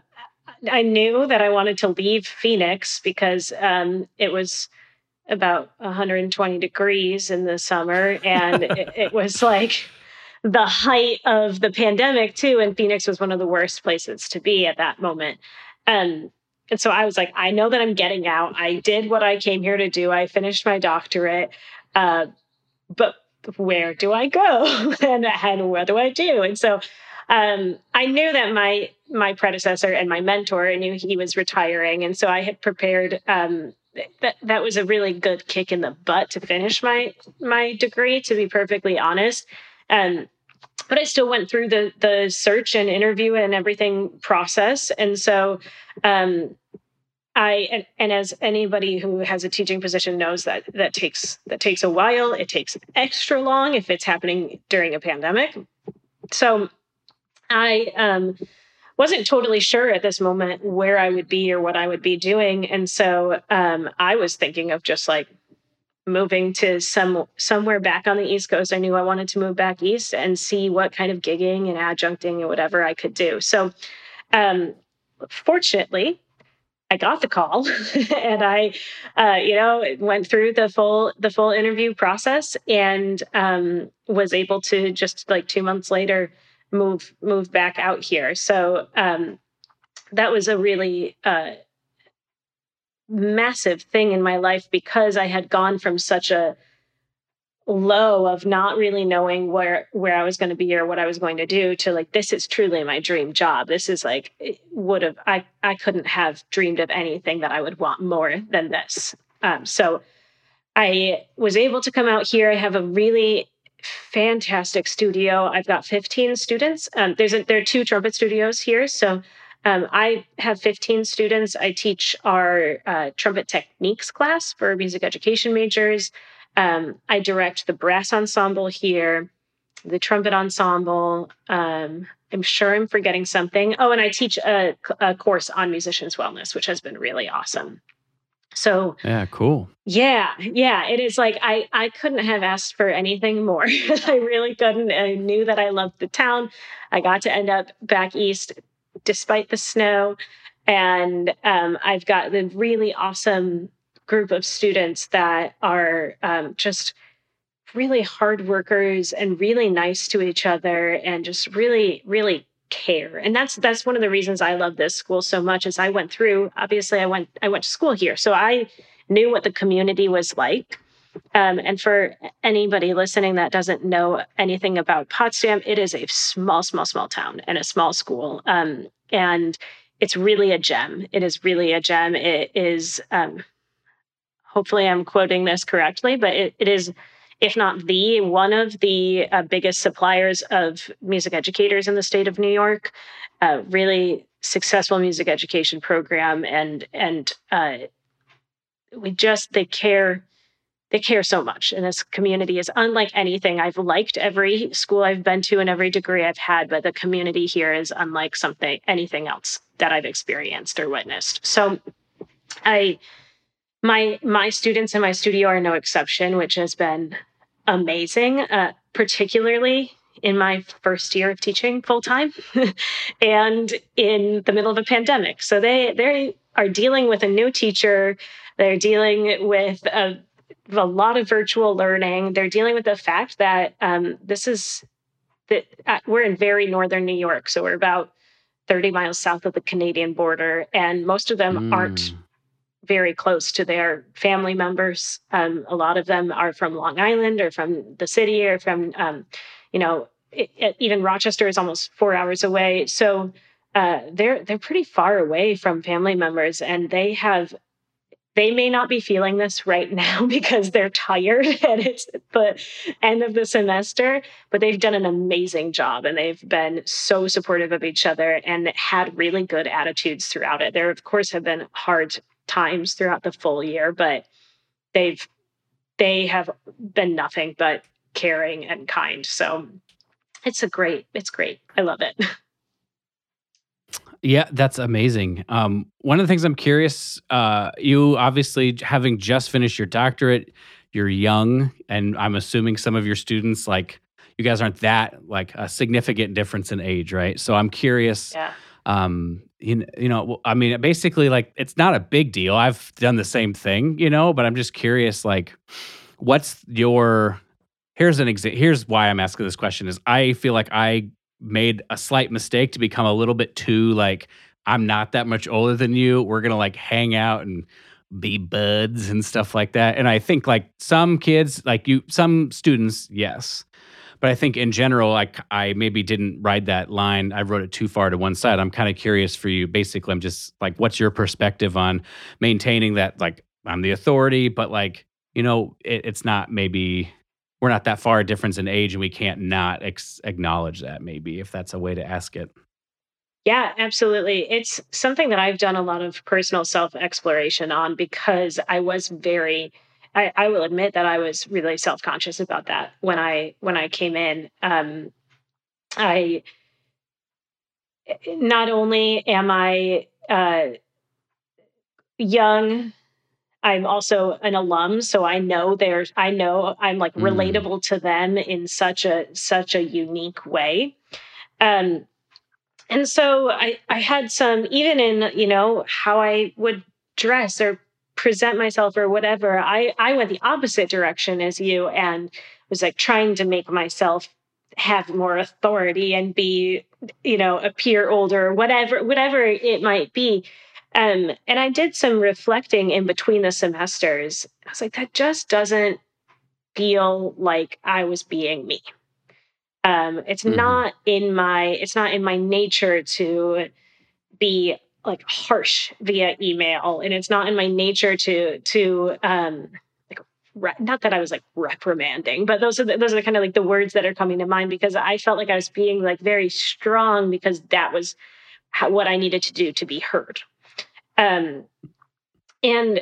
Speaker 3: i knew that i wanted to leave phoenix because um, it was about 120 degrees in the summer and it, it, was like the height of the pandemic too and phoenix was one of the worst places to be at that moment. Um, and so i was like i know that i'm getting out. I did what i came here to do. I finished my doctorate. Uh, but where do i go? And, and what do i do? And so um, I knew that my my predecessor and my mentor, I knew he was retiring, and so I had prepared um, that that was a really good kick in the butt to finish my my degree to be perfectly honest. Um but I still went through the the search and interview and everything process. And so um I and, and as anybody who has a teaching position knows that that takes that takes a while. It takes extra long if it's happening during a pandemic. So I um wasn't totally sure at this moment where I would be or what I would be doing. And so um, I was thinking of just like moving to some somewhere back on the East Coast. I knew I wanted to move back east and see what kind of gigging and adjuncting and whatever I could do. So um, fortunately, I got the call and I, uh, you know, went through the full the full interview process and um, was able to just like two months later move move back out here. So um, that was a really uh, massive thing in my life because I had gone from such a low of not really knowing where where I was going to be or what I was going to do to like this is truly my dream job. This is like would have I I couldn't have dreamed of anything that I would want more than this. Um, so I was able to come out here. I have a really fantastic studio. I've got 15 students. Um, there's a, there are two trumpet studios here, so um, I have 15 students. I teach our uh, trumpet techniques class for music education majors. Um, I direct the brass ensemble here, the trumpet ensemble. Um, I'm sure I'm forgetting something. Oh, and I teach a, a course on musicians' wellness, which has been really awesome. So
Speaker 1: yeah, cool.
Speaker 3: Yeah, yeah. It is like I I couldn't have asked for anything more. I really couldn't. I knew that I loved the town. I got to end up back east despite the snow, and um, I've got the really awesome group of students that are um, just really hard workers and really nice to each other and just really really care. And that's that's one of the reasons i love this school so much as i went through obviously i went i went to school here. So i knew what the community was like. Um, and for anybody listening that doesn't know anything about potsdam it is a small small small town and a small school. Um, and it's really a gem. It is really a gem. It is um, hopefully i'm quoting this correctly but it, it is if not the one of the uh, biggest suppliers of music educators in the state of New York. Uh, really successful music education program, and and uh, we just they care they care so much and this community is unlike anything i've liked every school i've been to and every degree i've had but the community here is unlike something anything else that i've experienced or witnessed so i my my students in my studio are no exception which has been amazing, uh, particularly in my first year of teaching full time and in the middle of a pandemic. So they they are dealing with a new teacher. They're dealing with a, a lot of virtual learning. They're dealing with the fact that um, this is that uh, we're in very northern New York, so we're about 30 miles south of the Canadian border, and most of them mm. aren't very close to their family members. Um, a lot of them are from Long Island or from the city or from, um, you know, it, it, even Rochester is almost four hours away. So uh, they're they're pretty far away from family members, and they have they may not be feeling this right now because they're tired and it's the end of the semester, but they've done an amazing job and they've been so supportive of each other and had really good attitudes throughout it. There, of course, have been hard times throughout the full year, but they've they have been nothing but caring and kind. So it's a great, it's great. I love it.
Speaker 1: Yeah, that's amazing. Um, one of the things I'm curious, uh, you obviously having just finished your doctorate, you're young, and I'm assuming some of your students like you guys aren't that like a significant difference in age, right? So I'm curious.
Speaker 3: Yeah
Speaker 1: um you, you know i mean basically like it's not a big deal. I've done the same thing you know but i'm just curious like what's your here's an example here's why i'm asking this question is i feel like i made a slight mistake to become a little bit too like i'm not that much older than you. We're gonna like hang out and be buds and stuff like that. And i think like some kids like you some students yes but I think in general, like I maybe didn't ride that line. I wrote it too far to one side. I'm kind of curious for you. Basically, I'm just like, what's your perspective on maintaining that? Like, I'm the authority, but like, you know, it, it's not maybe we're not that far a difference in age, and we can't not ex- acknowledge that. Maybe if that's a way to ask it.
Speaker 3: Yeah, absolutely. It's something that I've done a lot of personal self exploration on because I was very I, I will admit that I was really self conscious about that when I when I came in. Um, I not only am I uh, young, I'm also an alum, so I know there's I know I'm like mm. relatable to them in such a such a unique way. Um, and so I I had some even in you know how I would dress or present myself or whatever i i went the opposite direction as you and was like trying to make myself have more authority and be you know appear older whatever whatever it might be. Um, and i did some reflecting in between the semesters. I was like that just doesn't feel like i was being me. Um, it's mm-hmm. not in my it's not in my nature to be like harsh via email and it's not in my nature to to um like re- not that I was like reprimanding but those are the, those are kind of like the words that are coming to mind because I felt like I was being like very strong because that was how, what I needed to do to be heard. Um and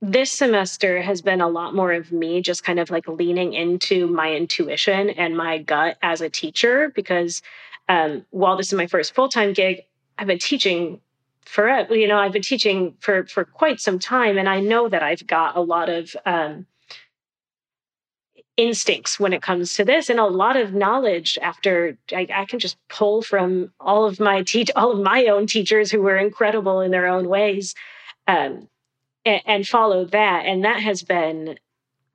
Speaker 3: this semester has been a lot more of me just kind of like leaning into my intuition and my gut as a teacher because um, while this is my first full-time gig i've been teaching for you know i've been teaching for for quite some time and i know that i've got a lot of um, instincts when it comes to this and a lot of knowledge after I, I, can just pull from all of my teach all of my own teachers who were incredible in their own ways um, and, and follow that and that has been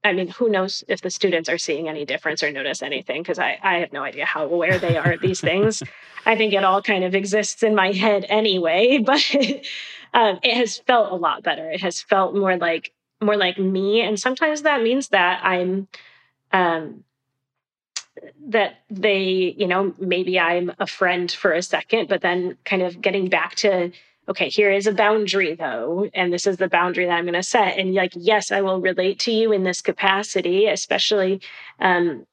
Speaker 3: I mean, who knows if the students are seeing any difference or notice anything? Because I, I have no idea how aware they are of these things. I think it all kind of exists in my head anyway, but um, it has felt a lot better. It has felt more like more like me, and sometimes that means that I'm um, that they, you know, maybe I'm a friend for a second, but then kind of getting back to okay, here is a boundary though, and this is the boundary that I'm going to set. And like, yes, I will relate to you in this capacity, especially um,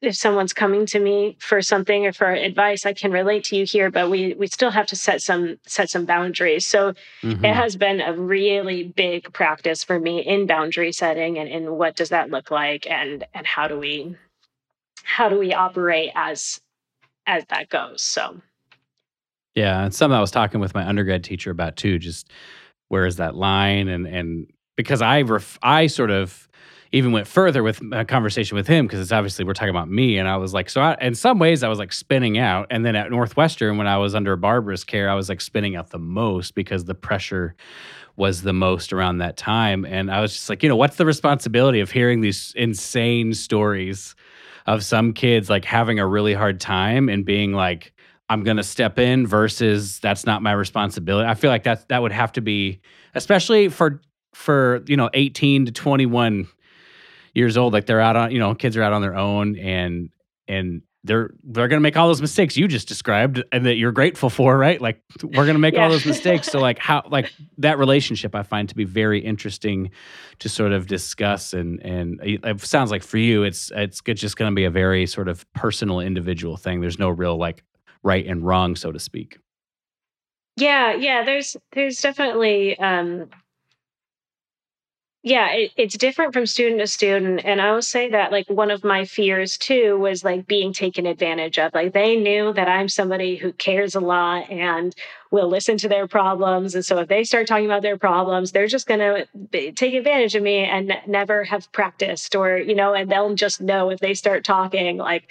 Speaker 3: if someone's coming to me for something or for advice. I can relate to you here, but we we still have to set some set some boundaries. So mm-hmm. it has been a really big practice for me in boundary setting and in what does that look like, and and how do we how do we operate as as that goes. So.
Speaker 1: Yeah, and something I was talking with my undergrad teacher about too. Just where is that line, and and because I ref, I sort of even went further with a conversation with him because it's obviously we're talking about me, and I was like, so I, in some ways I was like spinning out, and then at Northwestern when I was under Barbara's care, I was like spinning out the most because the pressure was the most around that time, and I was just like, you know, what's the responsibility of hearing these insane stories of some kids like having a really hard time and being like I'm going to step in versus that's not my responsibility. I feel like that that would have to be especially for for, you know, 18 to 21 years old like they're out on, you know, kids are out on their own and and they're they're going to make all those mistakes you just described and that you're grateful for, right? Like we're going to make yeah. all those mistakes. So like how like that relationship I find to be very interesting to sort of discuss and and it sounds like for you it's it's just going to be a very sort of personal individual thing. There's no real like right and wrong, so to speak.
Speaker 3: Yeah, yeah. There's there's definitely um, yeah, it, it's different from student to student, and I will say that like one of my fears too was like being taken advantage of. Like they knew that I'm somebody who cares a lot and will listen to their problems, and so if they start talking about their problems, they're just going to take advantage of me and never have practiced, or you know, and they'll just know if they start talking like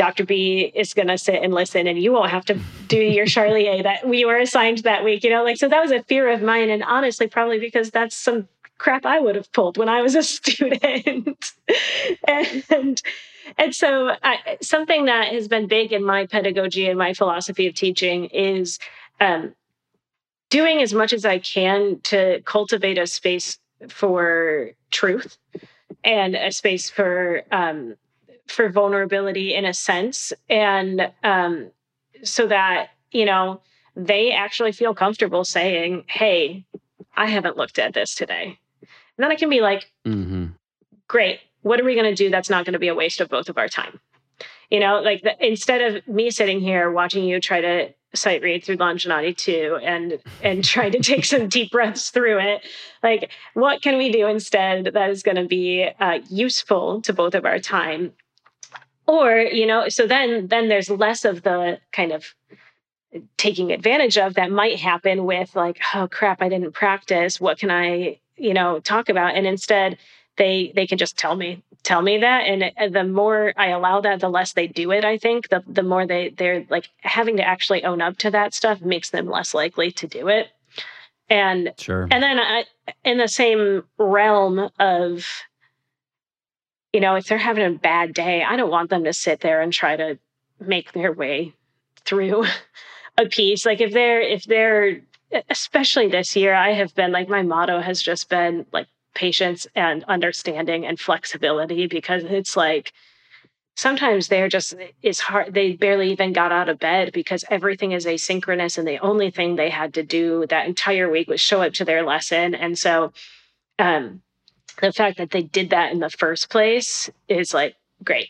Speaker 3: Dr. B is going to sit and listen and you won't have to do your Charlier that we were assigned that week, you know, like, so that was a fear of mine. And honestly, probably because that's some crap I would have pulled when I was a student. and, and so I, something that has been big in my pedagogy and my philosophy of teaching is um, doing as much as I can to cultivate a space for truth and a space for um, for vulnerability in a sense. And um, so that you know they actually feel comfortable saying hey i haven't looked at this today. And then i can be like mm-hmm. great. What are we going to do that's not going to be a waste of both of our time? You know like the, instead of me sitting here watching you try to sight read through Longinotti 2 and and try to take some deep breaths through it like what can we do instead that is going to be uh, useful to both of our time or you know so then then there's less of the kind of taking advantage of that might happen with like oh crap i didn't practice. What can i you know talk about? And instead they they can just tell me tell me that. And uh, the more i allow that the less they do it i think. The the more they they're like having to actually own up to that stuff makes them less likely to do it. And
Speaker 1: sure.
Speaker 3: and then I, in the same realm of you know, if they're having a bad day, I don't want them to sit there and try to make their way through a piece. Like if they're if they're especially this year, I have been like my motto has just been like patience and understanding and flexibility because it's like sometimes they're just it's hard they barely even got out of bed because everything is asynchronous and the only thing they had to do that entire week was show up to their lesson and so um the fact that they did that in the first place is like great.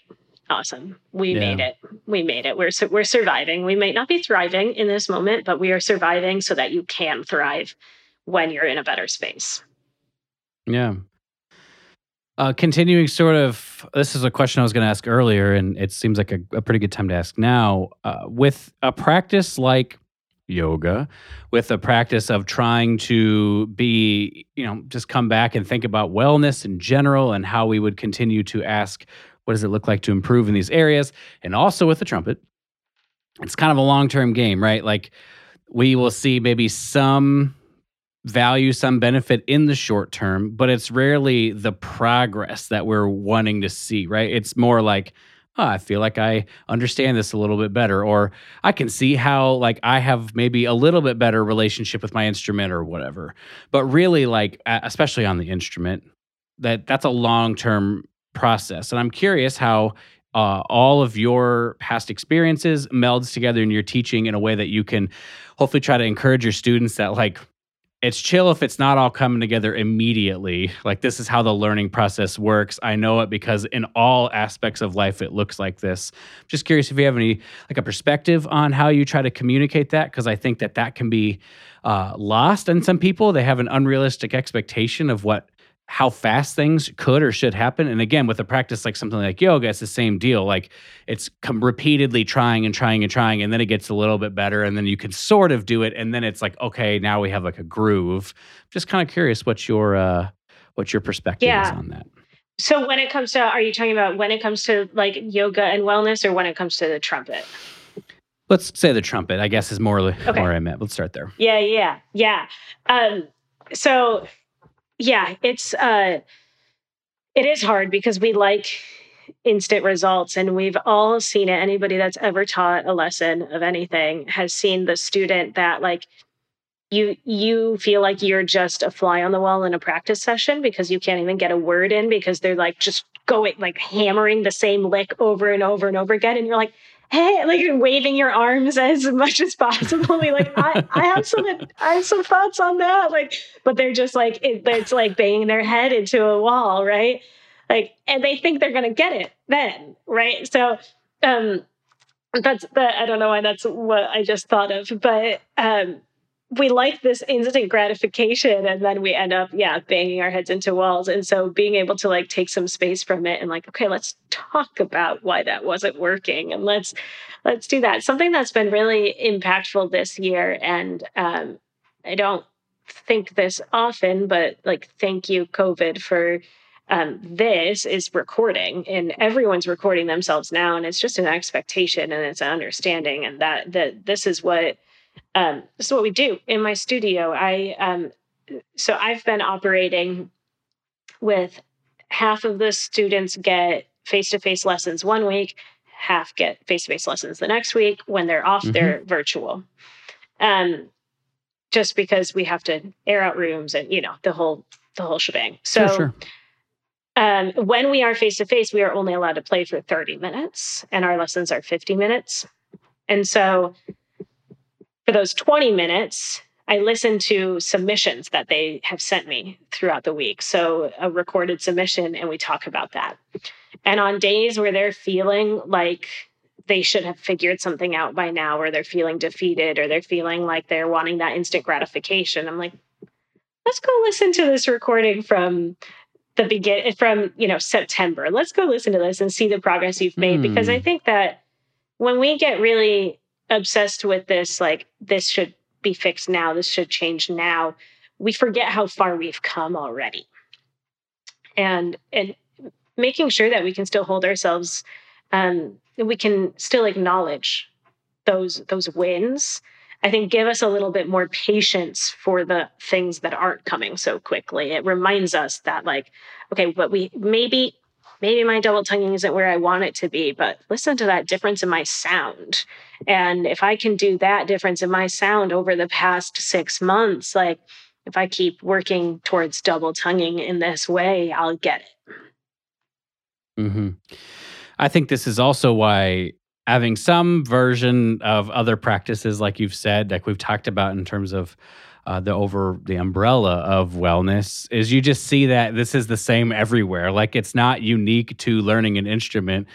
Speaker 3: Awesome. We yeah. made it. We made it. We're we're surviving. We might not be thriving in this moment but we are surviving so that you can thrive when you're in a better space.
Speaker 1: Yeah. Uh, continuing sort of this is a question i was going to ask earlier and it seems like a, a pretty good time to ask now. Uh, with a practice like yoga with the practice of trying to be you know just come back and think about wellness in general and how we would continue to ask what does it look like to improve in these areas? And also with the trumpet, it's kind of a long term game, right? Like we will see maybe some value, some benefit in the short term, but it's rarely the progress that we're wanting to see, right? It's more like, oh, I feel like I understand this a little bit better, or I can see how like I have maybe a little bit better relationship with my instrument or whatever. But really, like especially on the instrument, that that's a long term process. And I'm curious how uh, all of your past experiences melds together in your teaching in a way that you can hopefully try to encourage your students that like it's chill if it's not all coming together immediately. Like this is how the learning process works. I know it because in all aspects of life it looks like this. I'm Just curious if you have any like a perspective on how you try to communicate that because I think that that can be uh, lost in some people. They have an unrealistic expectation of what how fast things could or should happen. And again, with a practice like something like yoga, it's the same deal. Like it's com- repeatedly trying and trying and trying, and then it gets a little bit better, and then you can sort of do it, and then it's like, okay, now we have like a groove. Just kind of curious what your uh, what your perspective yeah. is on that.
Speaker 3: So when it comes to, are you talking about when it comes to like yoga and wellness, or when it comes to the trumpet?
Speaker 1: Let's say the trumpet. I guess is more okay. where I meant. Let's start there.
Speaker 3: Yeah, yeah, yeah. Um, so yeah, it's uh it is hard because we like instant results and we've all seen it. Anybody that's ever taught a lesson of anything has seen the student that like you you feel like you're just a fly on the wall in a practice session because you can't even get a word in because they're like just going like hammering the same lick over and over and over again. And you're like hey, like waving your arms as much as possible. like, I, I have some, I have some thoughts on that. Like, but they're just like, it, it's like banging their head into a wall, right? Like, and they think they're to get it then, right? So, um, that's that. I don't know why that's what I just thought of, but um, we like this instant gratification and then we end up yeah banging our heads into walls. And so being able to like take some space from it and like okay let's talk about why that wasn't working and let's let's do that. Something that's been really impactful this year and um, i don't think this often but like thank you covid for um, this is recording and everyone's recording themselves now and it's just an expectation and it's an understanding and that that this is what um, this is what we do in my studio. I um, so I've been operating with half of the students get face-to-face lessons one week, half get face-to-face lessons the next week. When they're off, mm-hmm. they're virtual. Um, just because we have to air out rooms and you know the whole the whole shebang. So. Sure, sure. Um, when we are face to face, we are only allowed to play for 30 minutes, and our lessons are 50 minutes. And so for those 20 minutes, I listen to submissions that they have sent me throughout the week. So a recorded submission, and we talk about that. And on days where they're feeling like they should have figured something out by now, or they're feeling defeated, or they're feeling like they're wanting that instant gratification, I'm like, let's go listen to this recording from the begin from you know September. Let's go listen to this and see the progress you've made mm. because I hmm. think that when we get really obsessed with this like this should be fixed now this should change now we forget how far we've come already. And and making sure that we can still hold ourselves um we can still acknowledge those those wins i think give us a little bit more patience for the things that aren't coming so quickly. It reminds us that like okay but we maybe maybe my double tonguing isn't where I want it to be, but listen to that difference in my sound. And if I can do that difference in my sound over the past six months, like if I keep working towards double tonguing in this way, I'll get it.
Speaker 1: Mm-hmm. I think this is also why having some version of other practices, like you've said, like we've talked about in terms of uh, the over the umbrella of wellness is you just see that this is the same everywhere. Like it's not unique to learning an instrument.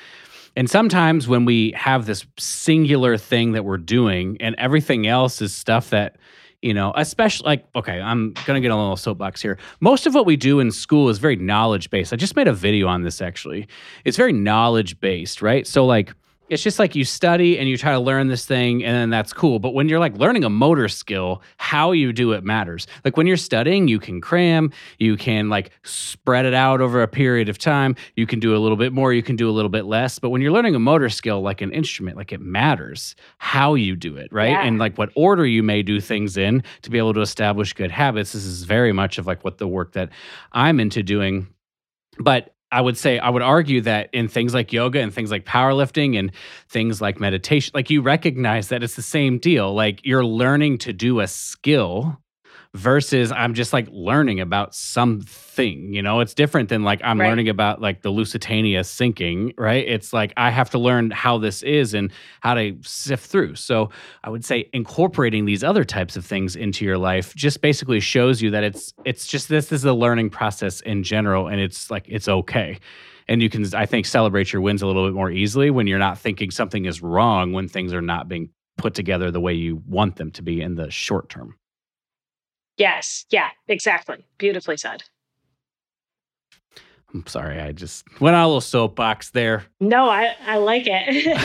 Speaker 1: And sometimes when we have this singular thing that we're doing and everything else is stuff that, you know, especially like, okay, I'm going to get a little soapbox here. Most of what we do in school is very knowledge based. I just made a video on this actually. It's very knowledge based, right? So, like, it's just like you study and you try to learn this thing and then that's cool. But when you're like learning a motor skill how you do it matters. Like when you're studying you can cram you can like spread it out over a period of time. You can do a little bit more you can do a little bit less. But when you're learning a motor skill like an instrument like it matters how you do it right?
Speaker 3: Yeah.
Speaker 1: and like what order you may do things in to be able to establish good habits. This is very much of like what the work that i'm into doing. But I would say I would argue that in things like yoga and things like powerlifting and things like meditation, like you recognize that it's the same deal. Like you're learning to do a skill versus I'm just like learning about something, you know, it's different than like I'm
Speaker 3: Right.
Speaker 1: learning about like the Lusitania sinking, right? It's like I have to learn how this is and how to sift through. So I would say incorporating these other types of things into your life just basically shows you that it's it's just this is a learning process in general and it's like it's okay. And you can I think celebrate your wins a little bit more easily when you're not thinking something is wrong when things are not being put together the way you want them to be in the short term.
Speaker 3: Yes. Yeah, exactly. Beautifully said.
Speaker 1: I'm sorry, I just went on a little soapbox there.
Speaker 3: No, I, I like it.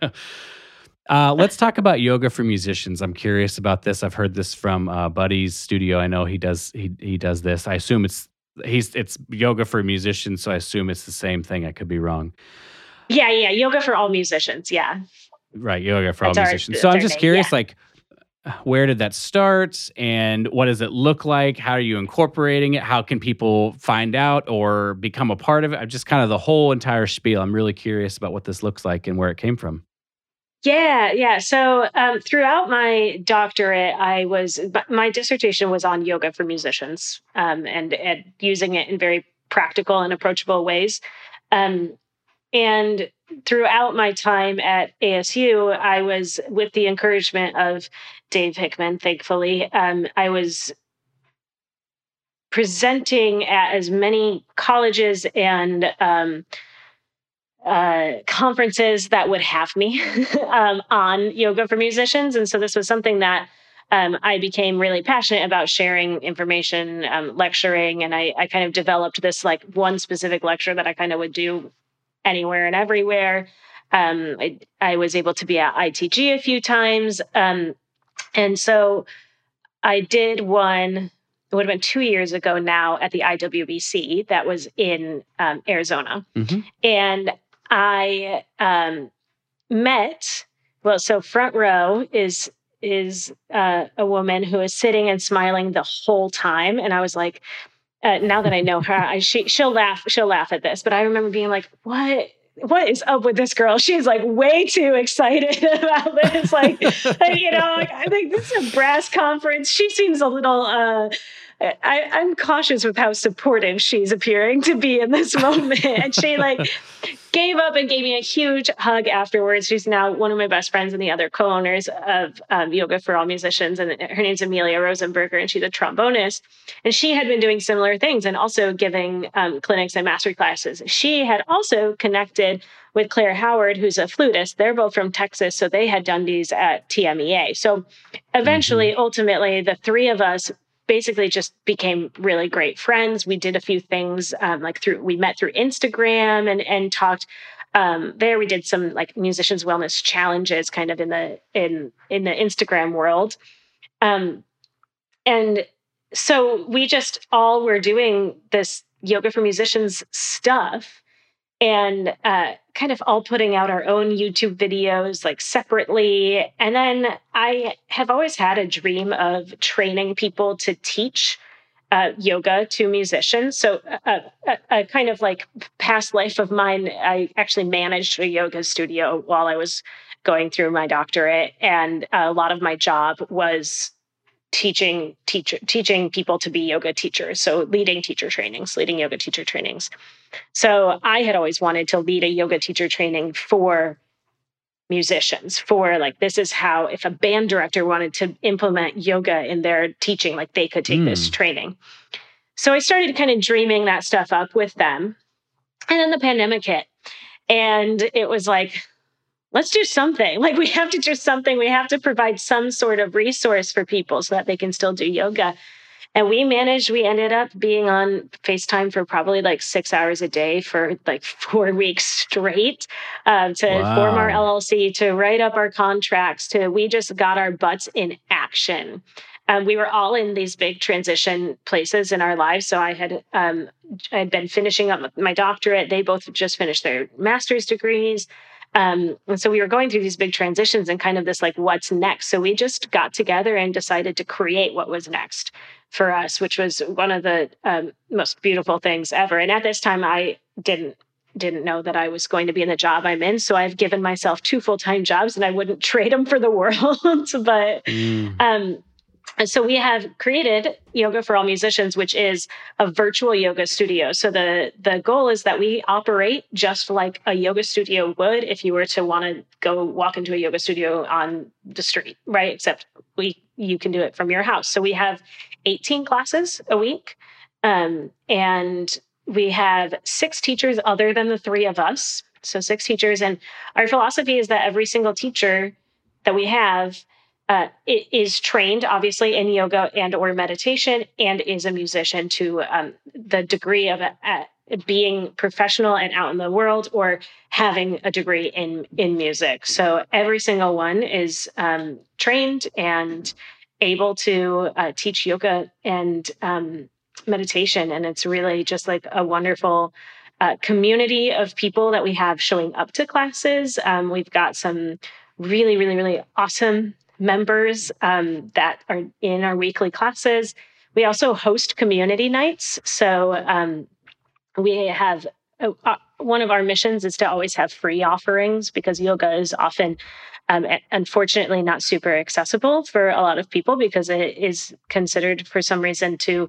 Speaker 1: uh, let's talk about yoga for musicians. I'm curious about this. I've heard this from uh, Buddy's studio. I know he does he he does this. I assume it's he's it's yoga for musicians, so I assume it's the same thing. I could be wrong.
Speaker 3: yeah, yeah. Yoga for all musicians. Yeah.
Speaker 1: Right, yoga for all
Speaker 3: our-
Speaker 1: musicians. So I'm just
Speaker 3: name,
Speaker 1: curious,
Speaker 3: yeah.
Speaker 1: like, where did that start, and what does it look like? How are you incorporating it? How can people find out or become a part of it? Just kind of the whole entire spiel. I'm really curious about what this looks like and where it came from.
Speaker 3: Yeah, yeah. So um, throughout my doctorate, I was my dissertation was on yoga for musicians um, and, and using it in very practical and approachable ways. Um, and throughout my time at ASU, I was with the encouragement of Dave Hickman. Thankfully, um, I was presenting at as many colleges and um, uh, conferences that would have me um, on yoga for musicians. And so this was something that um, I became really passionate about sharing information, um, lecturing, and I, I kind of developed this like one specific lecture that I kind of would do anywhere and everywhere. Um, I, I was able to be at ITG a few times. Um, and so I did one, it would have been two years ago now at the IWBC that was in um, Arizona.
Speaker 1: Mhm.
Speaker 3: And I um, met, well, so front row is is uh, a woman who is sitting and smiling the whole time. And I was like, uh, now that I know her, I, she she'll laugh she'll laugh at this. But I remember being like, what what is up with this girl? She's like way too excited about this. Like, you know, like, I think this is a brass conference. She seems a little. uh I, I'm cautious with how supportive she's appearing to be in this moment. And she like gave up and gave me a huge hug afterwards. She's now one of my best friends and the other co-owners of um, Yoga for All Musicians, and her name's Amelia Rosenberger, and she's a trombonist. And she had been doing similar things and also giving um, clinics and master classes. She had also connected with Claire Howard, who's a flutist. They're both from Texas, so they had done these at TMEA. So eventually, ultimately, the three of us basically just became really great friends. We did a few things um, like through we met through Instagram and and talked um, there. We did some like musicians wellness challenges, kind of in the in in the Instagram world, um, and so we just all were doing this yoga for musicians stuff and uh, kind of all putting out our own YouTube videos like separately. And then I have always had a dream of training people to teach uh, yoga to musicians. So, a, a, a, kind of like past life of mine, I actually managed a yoga studio while I was going through my doctorate, and a lot of my job was teaching teacher teaching people to be yoga teachers so leading teacher trainings leading yoga teacher trainings so i had always wanted to lead a yoga teacher training for musicians for like this is how if a band director wanted to implement yoga in their teaching like they could take mm. this hmm. training so i started kind of dreaming that stuff up with them and then the pandemic hit and it was like let's do something like we have to do something we have to provide some sort of resource for people so that they can still do yoga and we managed, we ended up being on FaceTime for probably like six hours a day for like four weeks straight uh, to wow. form our LLC, to write up our contracts, to we just got our butts in action. Um, we were all in these big transition places in our lives. So I had um, I had been finishing up my doctorate. They both just finished their master's degrees. Um, and so we were going through these big transitions and kind of this like, what's next? So we just got together and decided to create what was next for us, which was one of the um, most beautiful things ever. And at this time, I didn't didn't know that I was going to be in the job I'm in. So I've given myself two full time jobs, and I wouldn't trade them for the world. but mm. um, and so we have created Yoga for All Musicians, which is a virtual yoga studio. So the the goal is that we operate just like a yoga studio would if you were to want to go walk into a yoga studio on the street, right? Except we you can do it from your house. So we have 18 classes a week. Um, and we have six teachers other than the three of us. So six teachers. And our philosophy is that every single teacher that we have uh, is trained obviously in yoga and or meditation and is a musician to um, the degree of uh, being professional and out in the world or having a degree in in music so every single one is um, trained and able to uh, teach yoga and um, meditation. And it's really just like a wonderful uh, community of people that we have showing up to classes. Um, we've got some really, really, really awesome members um, that are in our weekly classes. We also host community nights. So um, we have uh, uh one of our missions is to always have free offerings because yoga is often um, unfortunately not super accessible for a lot of people because it is considered for some reason to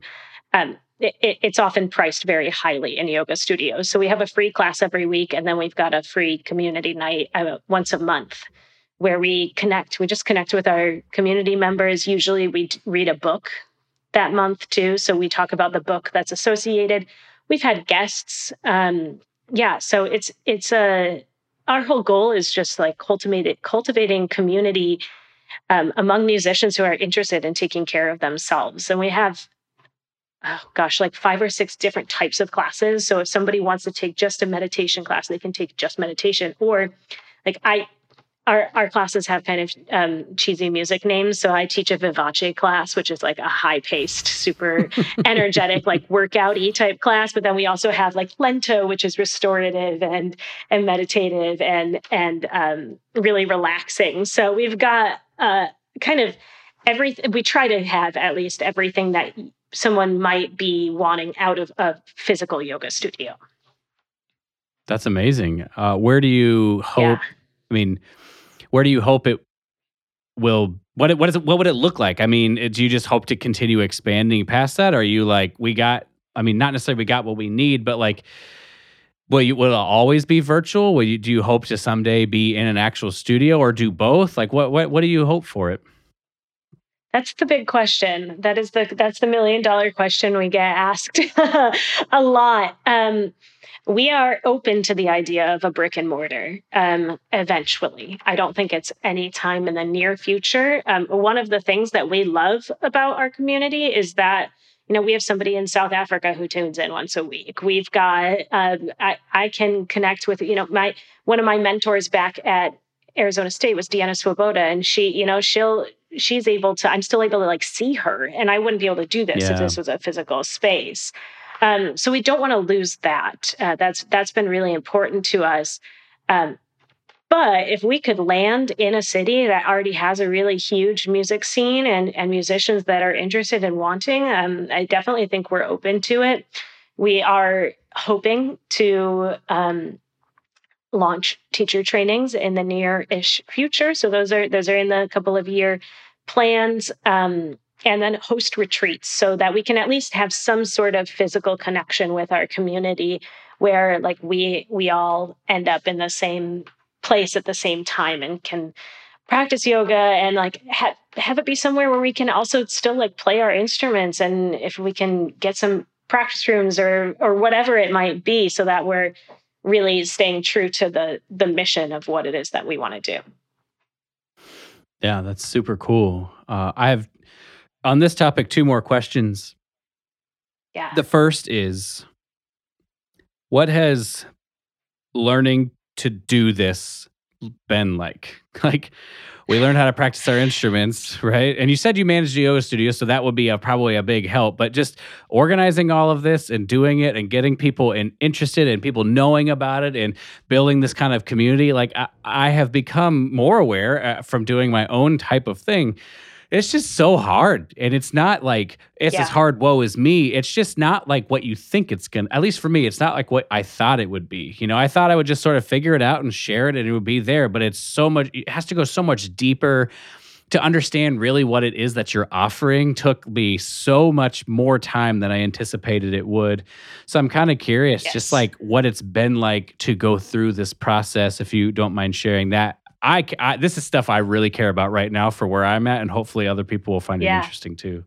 Speaker 3: um, it, it's often priced very highly in yoga studios so we have a free class every week and then we've got a free community night uh, once a month where we connect we just connect with our community members. Usually we read a book that month too so we talk about the book that's associated. We've had guests um, yeah so it's it's a our whole goal is just like cultivating cultivating community um, among musicians who are interested in taking care of themselves. And we have oh gosh like five or six different types of classes. So if somebody wants to take just a meditation class they can take just meditation. Or like i our our classes have kind of um, cheesy music names. So I teach a Vivace class, which is like a high paced, super energetic, like workout workouty type class. But then we also have like Lento, which is restorative and and meditative and and um, really relaxing. So we've got uh, kind of everything. We try to have at least everything that someone might be wanting out of a physical yoga studio.
Speaker 1: That's amazing. Uh, where do you hope? Yeah. I mean where do you hope it will what what is it what would it look like? I mean, do you just hope to continue expanding past that? Or are you like we got I mean, not necessarily we got what we need, but like will you will it always be virtual? Will you do you hope to someday be in an actual studio or do both? Like what what what do you hope for it?
Speaker 3: That's the big question. That is the that's the million dollar question we get asked a lot. Um, we are open to the idea of a brick and mortar um, eventually. I don't think it's any time in the near future. Um, one of the things that we love about our community is that you know we have somebody in south africa who tunes in once a week we've got um, I, I can connect with you know my one of my mentors back at arizona state was deanna swoboda and she you know she'll she's able to i'm still able to like see her and i wouldn't be able to do this yeah. if this was a physical space um, so we don't want to lose that. Uh, that's that's been really important to us. Um, But if we could land in a city that already has a really huge music scene and, and musicians that are interested and wanting, um, I definitely think we're open to it. We are hoping to um, launch teacher trainings in the near-ish future. So those are those are in the couple of year plans. Um, and then host retreats so that we can at least have some sort of physical connection with our community where like we we all end up in the same place at the same time and can practice yoga and like ha- have it be somewhere where we can also still like play our instruments and if we can get some practice rooms or or whatever it might be so that we're really staying true to the the mission of what it is that we want to do.
Speaker 1: Yeah that's super cool. Uh, i have on this topic two more questions
Speaker 3: yeah
Speaker 1: the first is what has learning to do this been like? Like, we learned how to practice our instruments, right? And you said you managed the yoga studio, so that would be a, probably a big help. But just organizing all of this and doing it and getting people in, interested and people knowing about it and building this kind of community, like I, I have become more aware uh, from doing my own type of thing it's just so hard. And it's not like it's yeah. as hard, woe as me. It's just not like what you think it's gonna at least for me, it's not like what I thought it would be. You know, I thought I would just sort of figure it out and share it and it would be there, but it's so much it has to go so much deeper to understand really what it is that you're offering took me so much more time than I anticipated it would. So I'm kind of curious, yes. just like what it's been like to go through this process, if you don't mind sharing that I, I, this is stuff I really care about right now for where I'm at, and hopefully other people will find yeah. it interesting too.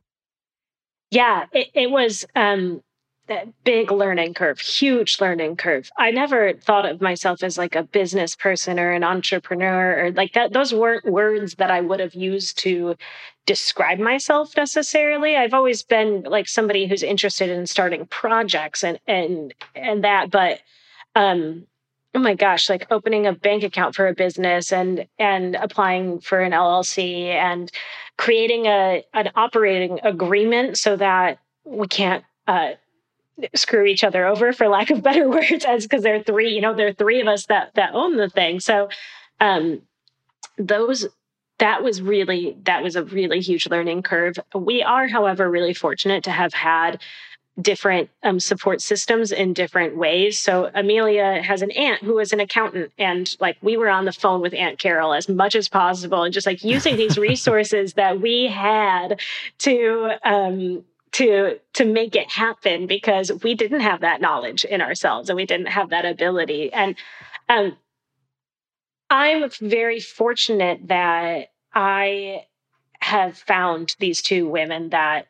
Speaker 3: Yeah, it, it was um, that big learning curve, huge learning curve. I never thought of myself as like a business person or an entrepreneur or like that. Those weren't words that I would have used to describe myself necessarily. I've always been like somebody who's interested in starting projects and and and that, but um oh my gosh like opening a bank account for a business and and applying for an llc and creating a an operating agreement so that we can't uh, screw each other over for lack of better words as because there are three you know there are three of us that that own the thing. So um those that was really that was a really huge learning curve. We are however really fortunate to have had different um, support systems in different ways. So Amelia has an aunt who is an accountant, and like we were on the phone with Aunt Carol as much as possible, and just like using these resources that we had to. Um, to to make it happen because we didn't have that knowledge in ourselves and we didn't have that ability and um, i'm very fortunate that i have found these two women that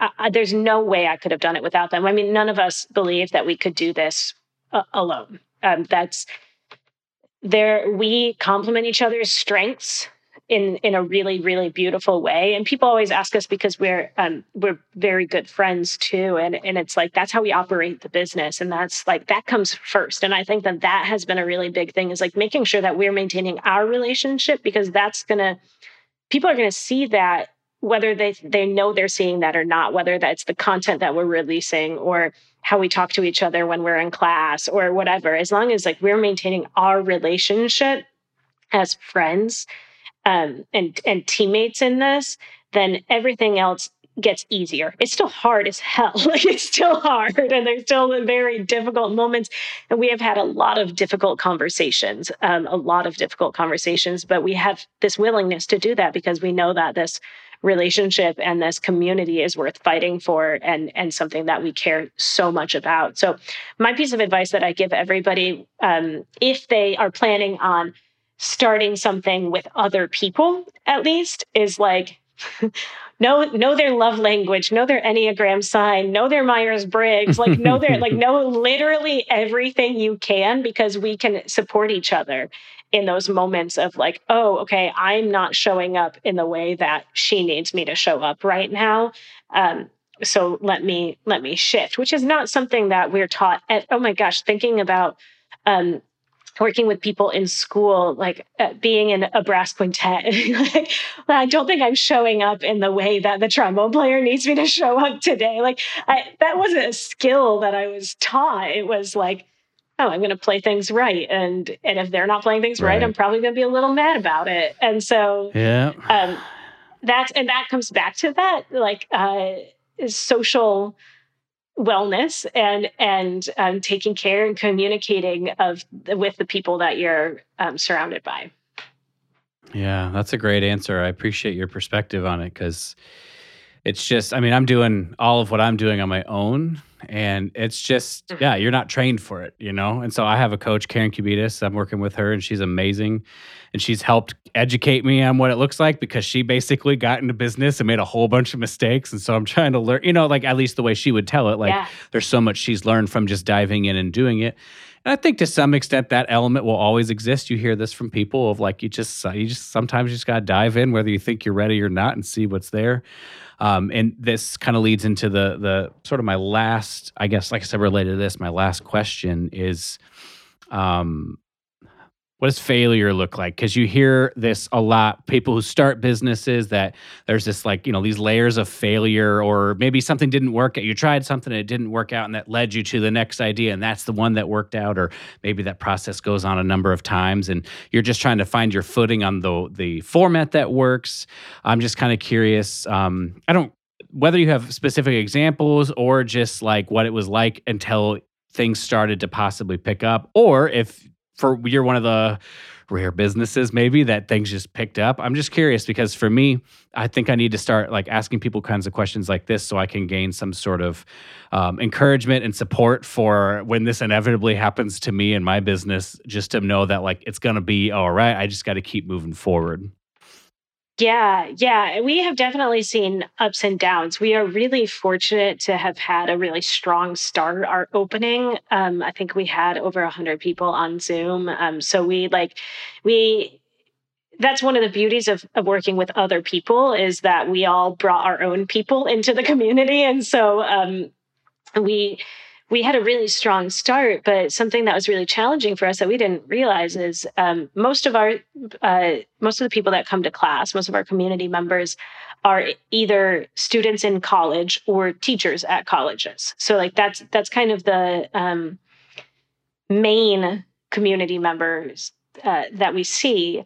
Speaker 3: I, there's no way I could have done it without them. I mean, none of us believe that we could do this uh, alone. Um, that's there. We complement each other's strengths in in a really really beautiful way. And people always ask us because we're um, we're very good friends too, and and it's like that's how we operate the business, and that's like that comes first. And I think that that has been a really big thing is like making sure that we're maintaining our relationship because that's gonna people are gonna see that whether they they know they're seeing that or not whether that's the content that we're releasing or how we talk to each other when we're in class or whatever. As long as like we're maintaining our relationship as friends um, and and teammates in this then everything else gets easier. It's still hard as hell. Like it's still hard and there's still very difficult moments. And we have had a lot of difficult conversations um, a lot of difficult conversations but we have this willingness to do that because we know that this relationship and this community is worth fighting for and and something that we care so much about. So my piece of advice that i give everybody um, if they are planning on starting something with other people at least is like know know their love language know their enneagram sign know their myers-briggs like know their like know literally everything you can because we can support each other in those moments of like, oh, okay, I'm not showing up in the way that she needs me to show up right now. Um, so let me let me shift, which is not something that we're taught. At, oh my gosh, thinking about um, working with people in school, like uh, being in a brass quintet. like, I don't think I'm showing up in the way that the trombone player needs me to show up today. Like I, that wasn't a skill that I was taught. It was like oh, I'm going to play things right, and and if they're not playing things right,
Speaker 1: Right.
Speaker 3: I'm probably going to be a little mad about it. And so
Speaker 1: Yeah.
Speaker 3: um, that's and that comes back to that like uh, social wellness and and um, taking care and communicating of with the people that you're um, surrounded by.
Speaker 1: Yeah, that's a great answer. I appreciate your perspective on it because it's just, I mean, I'm doing all of what I'm doing on my own. And it's just,
Speaker 3: Mhm.
Speaker 1: yeah, you're not trained for it, you know? And so I have a coach, Karen Kubitis. I'm working with her and she's amazing. And she's helped educate me on what it looks like because she basically got into business and made a whole bunch of mistakes. And so I'm trying to learn, you know, like at least the way she would tell it, like
Speaker 3: yeah,
Speaker 1: there's so much she's learned from just diving in and doing it. And I think to some extent that element will always exist. You hear this from people of like you just you just sometimes you just gotta dive in whether you think you're ready or not and see what's there. Um, and this kind of leads into the the sort of my last, I guess, like I said, related to this. My last question is, um, what does failure look like? Because you hear this a lot. People who start businesses that there's this like you know these layers of failure, or maybe something didn't work. out You tried something and it didn't work out, and that led you to the next idea, and that's the one that worked out. Or maybe that process goes on a number of times, and you're just trying to find your footing on the the format that works. I'm just kind of curious. Um, I don't whether you have specific examples or just like what it was like until things started to possibly pick up, or if for you're one of the rare businesses maybe that things just picked up. I'm just curious because for me, I think I need to start like asking people kinds of questions like this so I can gain some sort of um, encouragement and support for when this inevitably happens to me and my business, just to know that like it's gonna be all right. I just got to keep moving forward.
Speaker 3: Yeah, yeah. We have definitely seen ups and downs. We are really fortunate to have had a really strong start. Our opening, um, I think we had over hundred people on Zoom. Um, so we like we that's one of the beauties of, of working with other people is that we all brought our own people into the community and so um, we we had a really strong start but something that was really challenging for us that we didn't realize is um, most of our uh, most of the people that come to class most of our community members are either students in college or teachers at colleges so like that's that's kind of the um, main community members uh, that we see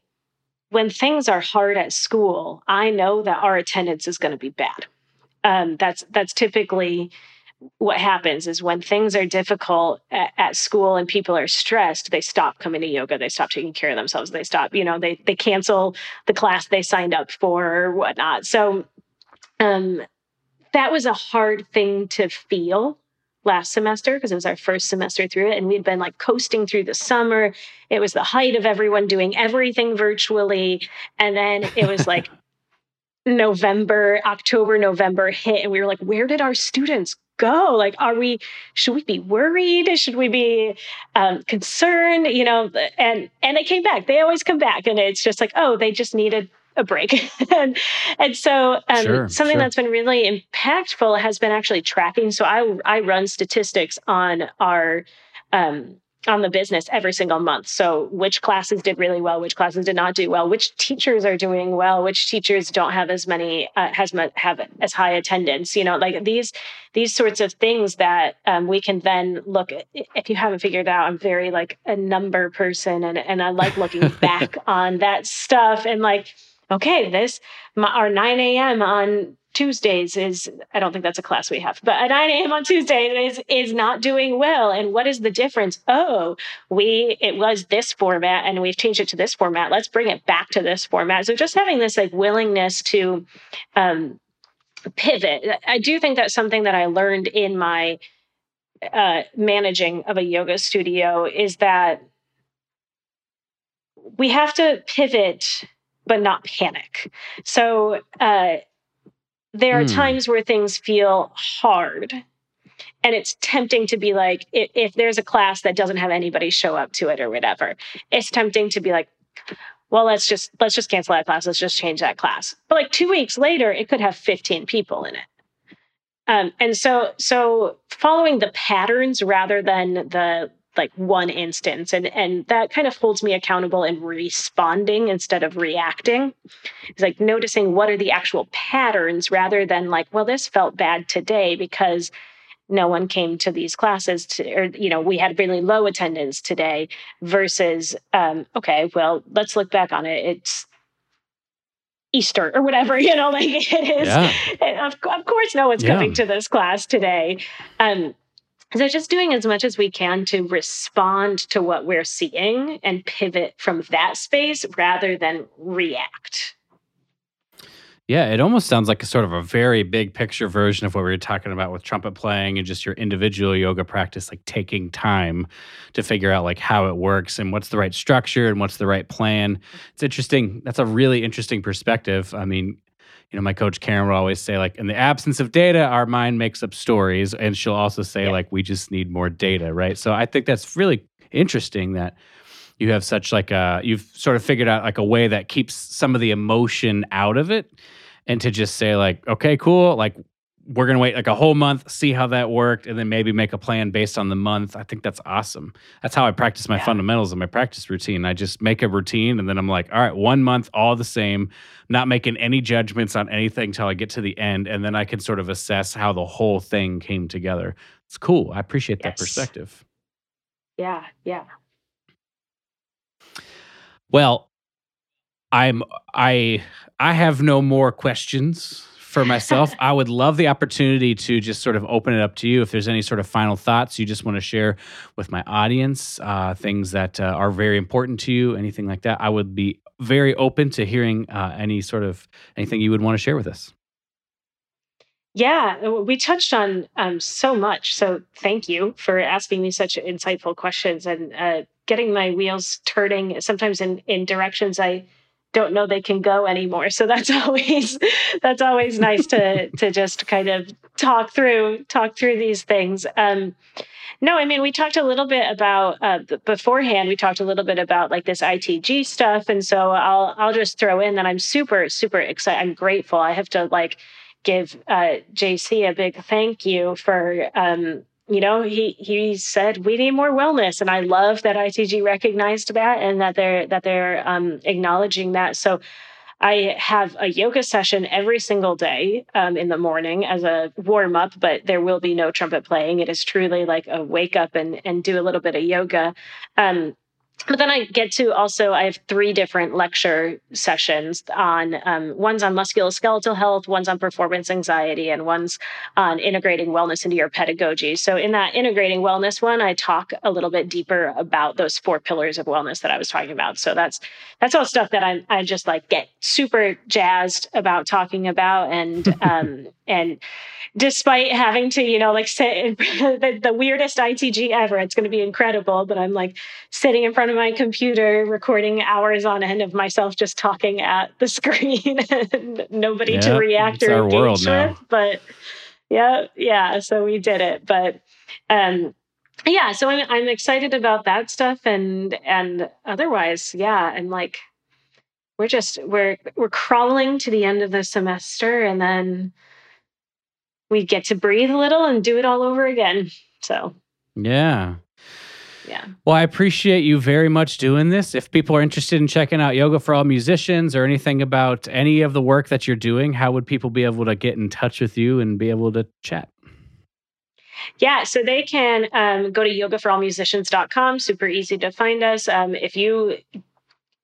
Speaker 3: when things are hard at school, I know that our attendance is going to be bad. Um, that's that's typically what happens is when things are difficult at, at school and people are stressed, they stop coming to yoga, they stop taking care of themselves, they stop, you know, they they cancel the class they signed up for or whatnot. So um, that was a hard thing to feel last semester because it was our first semester through it and we'd been like coasting through the summer it was the height of everyone doing everything virtually and then it was like november october november hit and we were like where did our students go? Like are we should we be worried? Should we be um, concerned you know and and they came back. They always come back and it's just like oh they just needed a break. And and so um,
Speaker 1: Sure,
Speaker 3: something
Speaker 1: sure.
Speaker 3: that's been really impactful has been actually tracking. So i i run statistics on our um, on the business every single month. So, which classes did really well, which classes did not do well, which teachers are doing well, which teachers don't have as many uh, has have as high attendance. You know, like these these sorts of things that um, we can then look at. If you haven't figured out, I'm very like a number person, and and I like looking back on that stuff and like, okay, this my, our 9 a.m. on Tuesdays is I don't think that's a class we have, but at 9 a.m. on Tuesday is is not doing well. And what is the difference? Oh, we it was this format and we've changed it to this format. Let's bring it back to this format. So just having this like willingness to um, pivot. I do think that's something that I learned in my uh, managing of a yoga studio is that we have to pivot but not panic. So uh, there are
Speaker 1: Hmm.
Speaker 3: times where things feel hard. And it's tempting to be like, if, if there's a class that doesn't have anybody show up to it or whatever, it's tempting to be like, well, let's just let's just cancel that class. Let's just change that class. But like two weeks later, it could have 15 people in it. Um, and so so following the patterns rather than the like one instance and and that kind of holds me accountable in responding instead of reacting it's like noticing what are the actual patterns rather than like well this felt bad today because no one came to these classes to, or you know we had really low attendance today versus um, okay well let's look back on it it's easter or whatever you know like it is yeah. of, of course no one's yeah. coming to this class today um, so just doing as much as we can to respond to what we're seeing and pivot from that space rather than react
Speaker 1: yeah, it almost sounds like a sort of a very big picture version of what we were talking about with trumpet playing and just your individual yoga practice, like taking time to figure out like how it works and what's the right structure and what's the right plan. It's interesting. That's a really interesting perspective. I mean, you know, my coach Karen would always say, like, in the absence of data, our mind makes up stories. And she'll also say, yeah. like, we just need more data, right? So I think that's really interesting that you have such like a you've sort of figured out like a way that keeps some of the emotion out of it and to just say like okay cool like we're going to wait like a whole month see how that worked and then maybe make a plan based on the month. I think that's awesome. That's how i practice my yeah. fundamentals and my practice routine. I just make a routine and then i'm like all right one month all the same. Not making any judgments on anything until i get to the end and then i can sort of assess how the whole thing came together. It's cool. I appreciate yes. that perspective.
Speaker 3: Yeah yeah.
Speaker 1: Well, I'm I I have no more questions for myself. I would love the opportunity to just sort of open it up to you. If there's any sort of final thoughts you just want to share with my audience, uh, things that uh, are very important to you, anything like that, I would be very open to hearing uh, any sort of anything you would want to share with us.
Speaker 3: Yeah, we touched on um, so much. So thank you for asking me such insightful questions and uh, getting my wheels turning. Sometimes in in directions I don't know they can go anymore. So that's always that's always nice to to just kind of talk through talk through these things. Um, no, I mean we talked a little bit about uh, beforehand. We talked a little bit about like this ITG stuff, and so I'll I'll just throw in that I'm super super excited. I'm grateful. I have to like give uh, JC a big thank you for um, you know he he said we need more wellness. And i love that itg recognized that and that they're that they're um, acknowledging that. So i have a yoga session every single day um, in the morning as a warm up but there will be no trumpet playing. It is truly like a wake up and and do a little bit of yoga. Um, but then I get to also I have three different lecture sessions on um, one's on musculoskeletal health, one's on performance anxiety, and one's on integrating wellness into your pedagogy. So in that integrating wellness one, I talk a little bit deeper about those four pillars of wellness that I was talking about. So that's that's all stuff that I I just like get super jazzed about talking about and um and despite having to, you know, like sit the, the weirdest ITG ever. It's going to be incredible, but I'm like sitting in front of my computer, recording hours on end of myself just talking at the screen and nobody to react or engage with. But yeah, yeah. So we did it. But um yeah, so I'm I'm excited about that stuff and and otherwise, yeah, I'm like we're just we're we're crawling to the end of the semester and then we get to breathe a little and do it all over again. So,
Speaker 1: yeah.
Speaker 3: Yeah.
Speaker 1: Well, I appreciate you very much doing this. If people are interested in checking out Yoga for All Musicians or anything about any of the work that you're doing, how would people be able to get in touch with you and be able to chat?
Speaker 3: Yeah, so they can um, go to yogaforallmusicians.com. Super easy to find us. Um, if you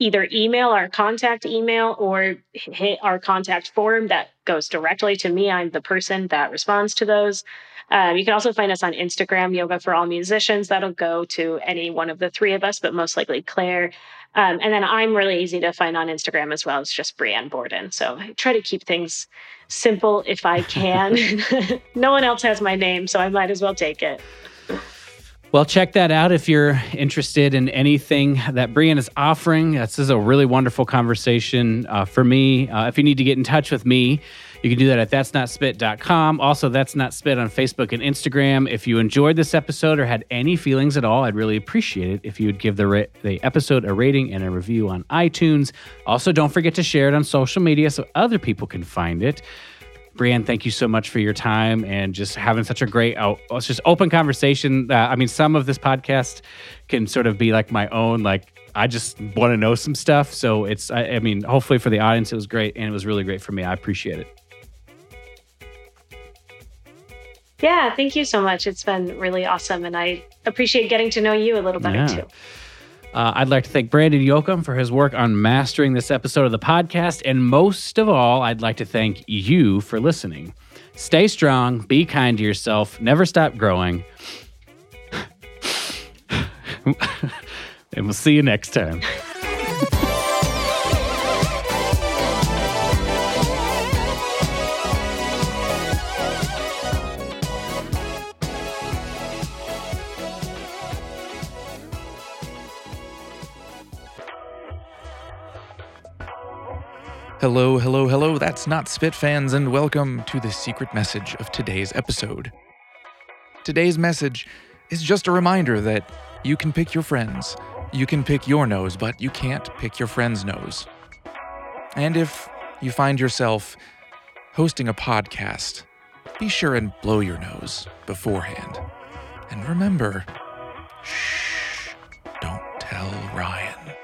Speaker 3: either email our contact email or hit our contact form that goes directly to me. I'm the person that responds to those. Um, you can also find us on Instagram, Yoga for All Musicians. That'll go to any one of the three of us, but most likely Claire. Um, and then I'm really easy to find on Instagram as well. It's just Brianne Borden. So I try to keep things simple if I can. no one else has my name, so I might as well take it.
Speaker 1: Well, check that out if you're interested in anything that Brian is offering. This is a really wonderful conversation uh, for me. Uh, if you need to get in touch with me, you can do that at that's not spit.com. Also, that's not spit on Facebook and Instagram. If you enjoyed this episode or had any feelings at all, I'd really appreciate it if you would give the, ra- the episode a rating and a review on iTunes. Also, don't forget to share it on social media so other people can find it. Brianne, thank you so much for your time and just having such a great, oh, it's just open conversation. Uh, I mean, some of this podcast can sort of be like my own, like I just want to know some stuff. So it's, I, I mean, hopefully for the audience, it was great and it was really great for me. I appreciate it.
Speaker 3: Yeah, thank you so much. It's been really awesome. And I appreciate getting to know you a little better
Speaker 1: Yeah.
Speaker 3: too.
Speaker 1: Uh, I'd like to thank Brandon Yoakum for his work on mastering this episode of the podcast. And most of all, I'd like to thank you for listening. Stay strong, be kind to yourself, never stop growing. and we'll see you next time.
Speaker 4: Hello, hello, hello. That's not Spit fans, and welcome to the secret message of today's episode. Today's message is just a reminder that you can pick your friends. You can pick your nose, but you can't pick your friend's nose. And if you find yourself hosting a podcast, be sure and blow your nose beforehand. And remember, shh, don't tell Ryan.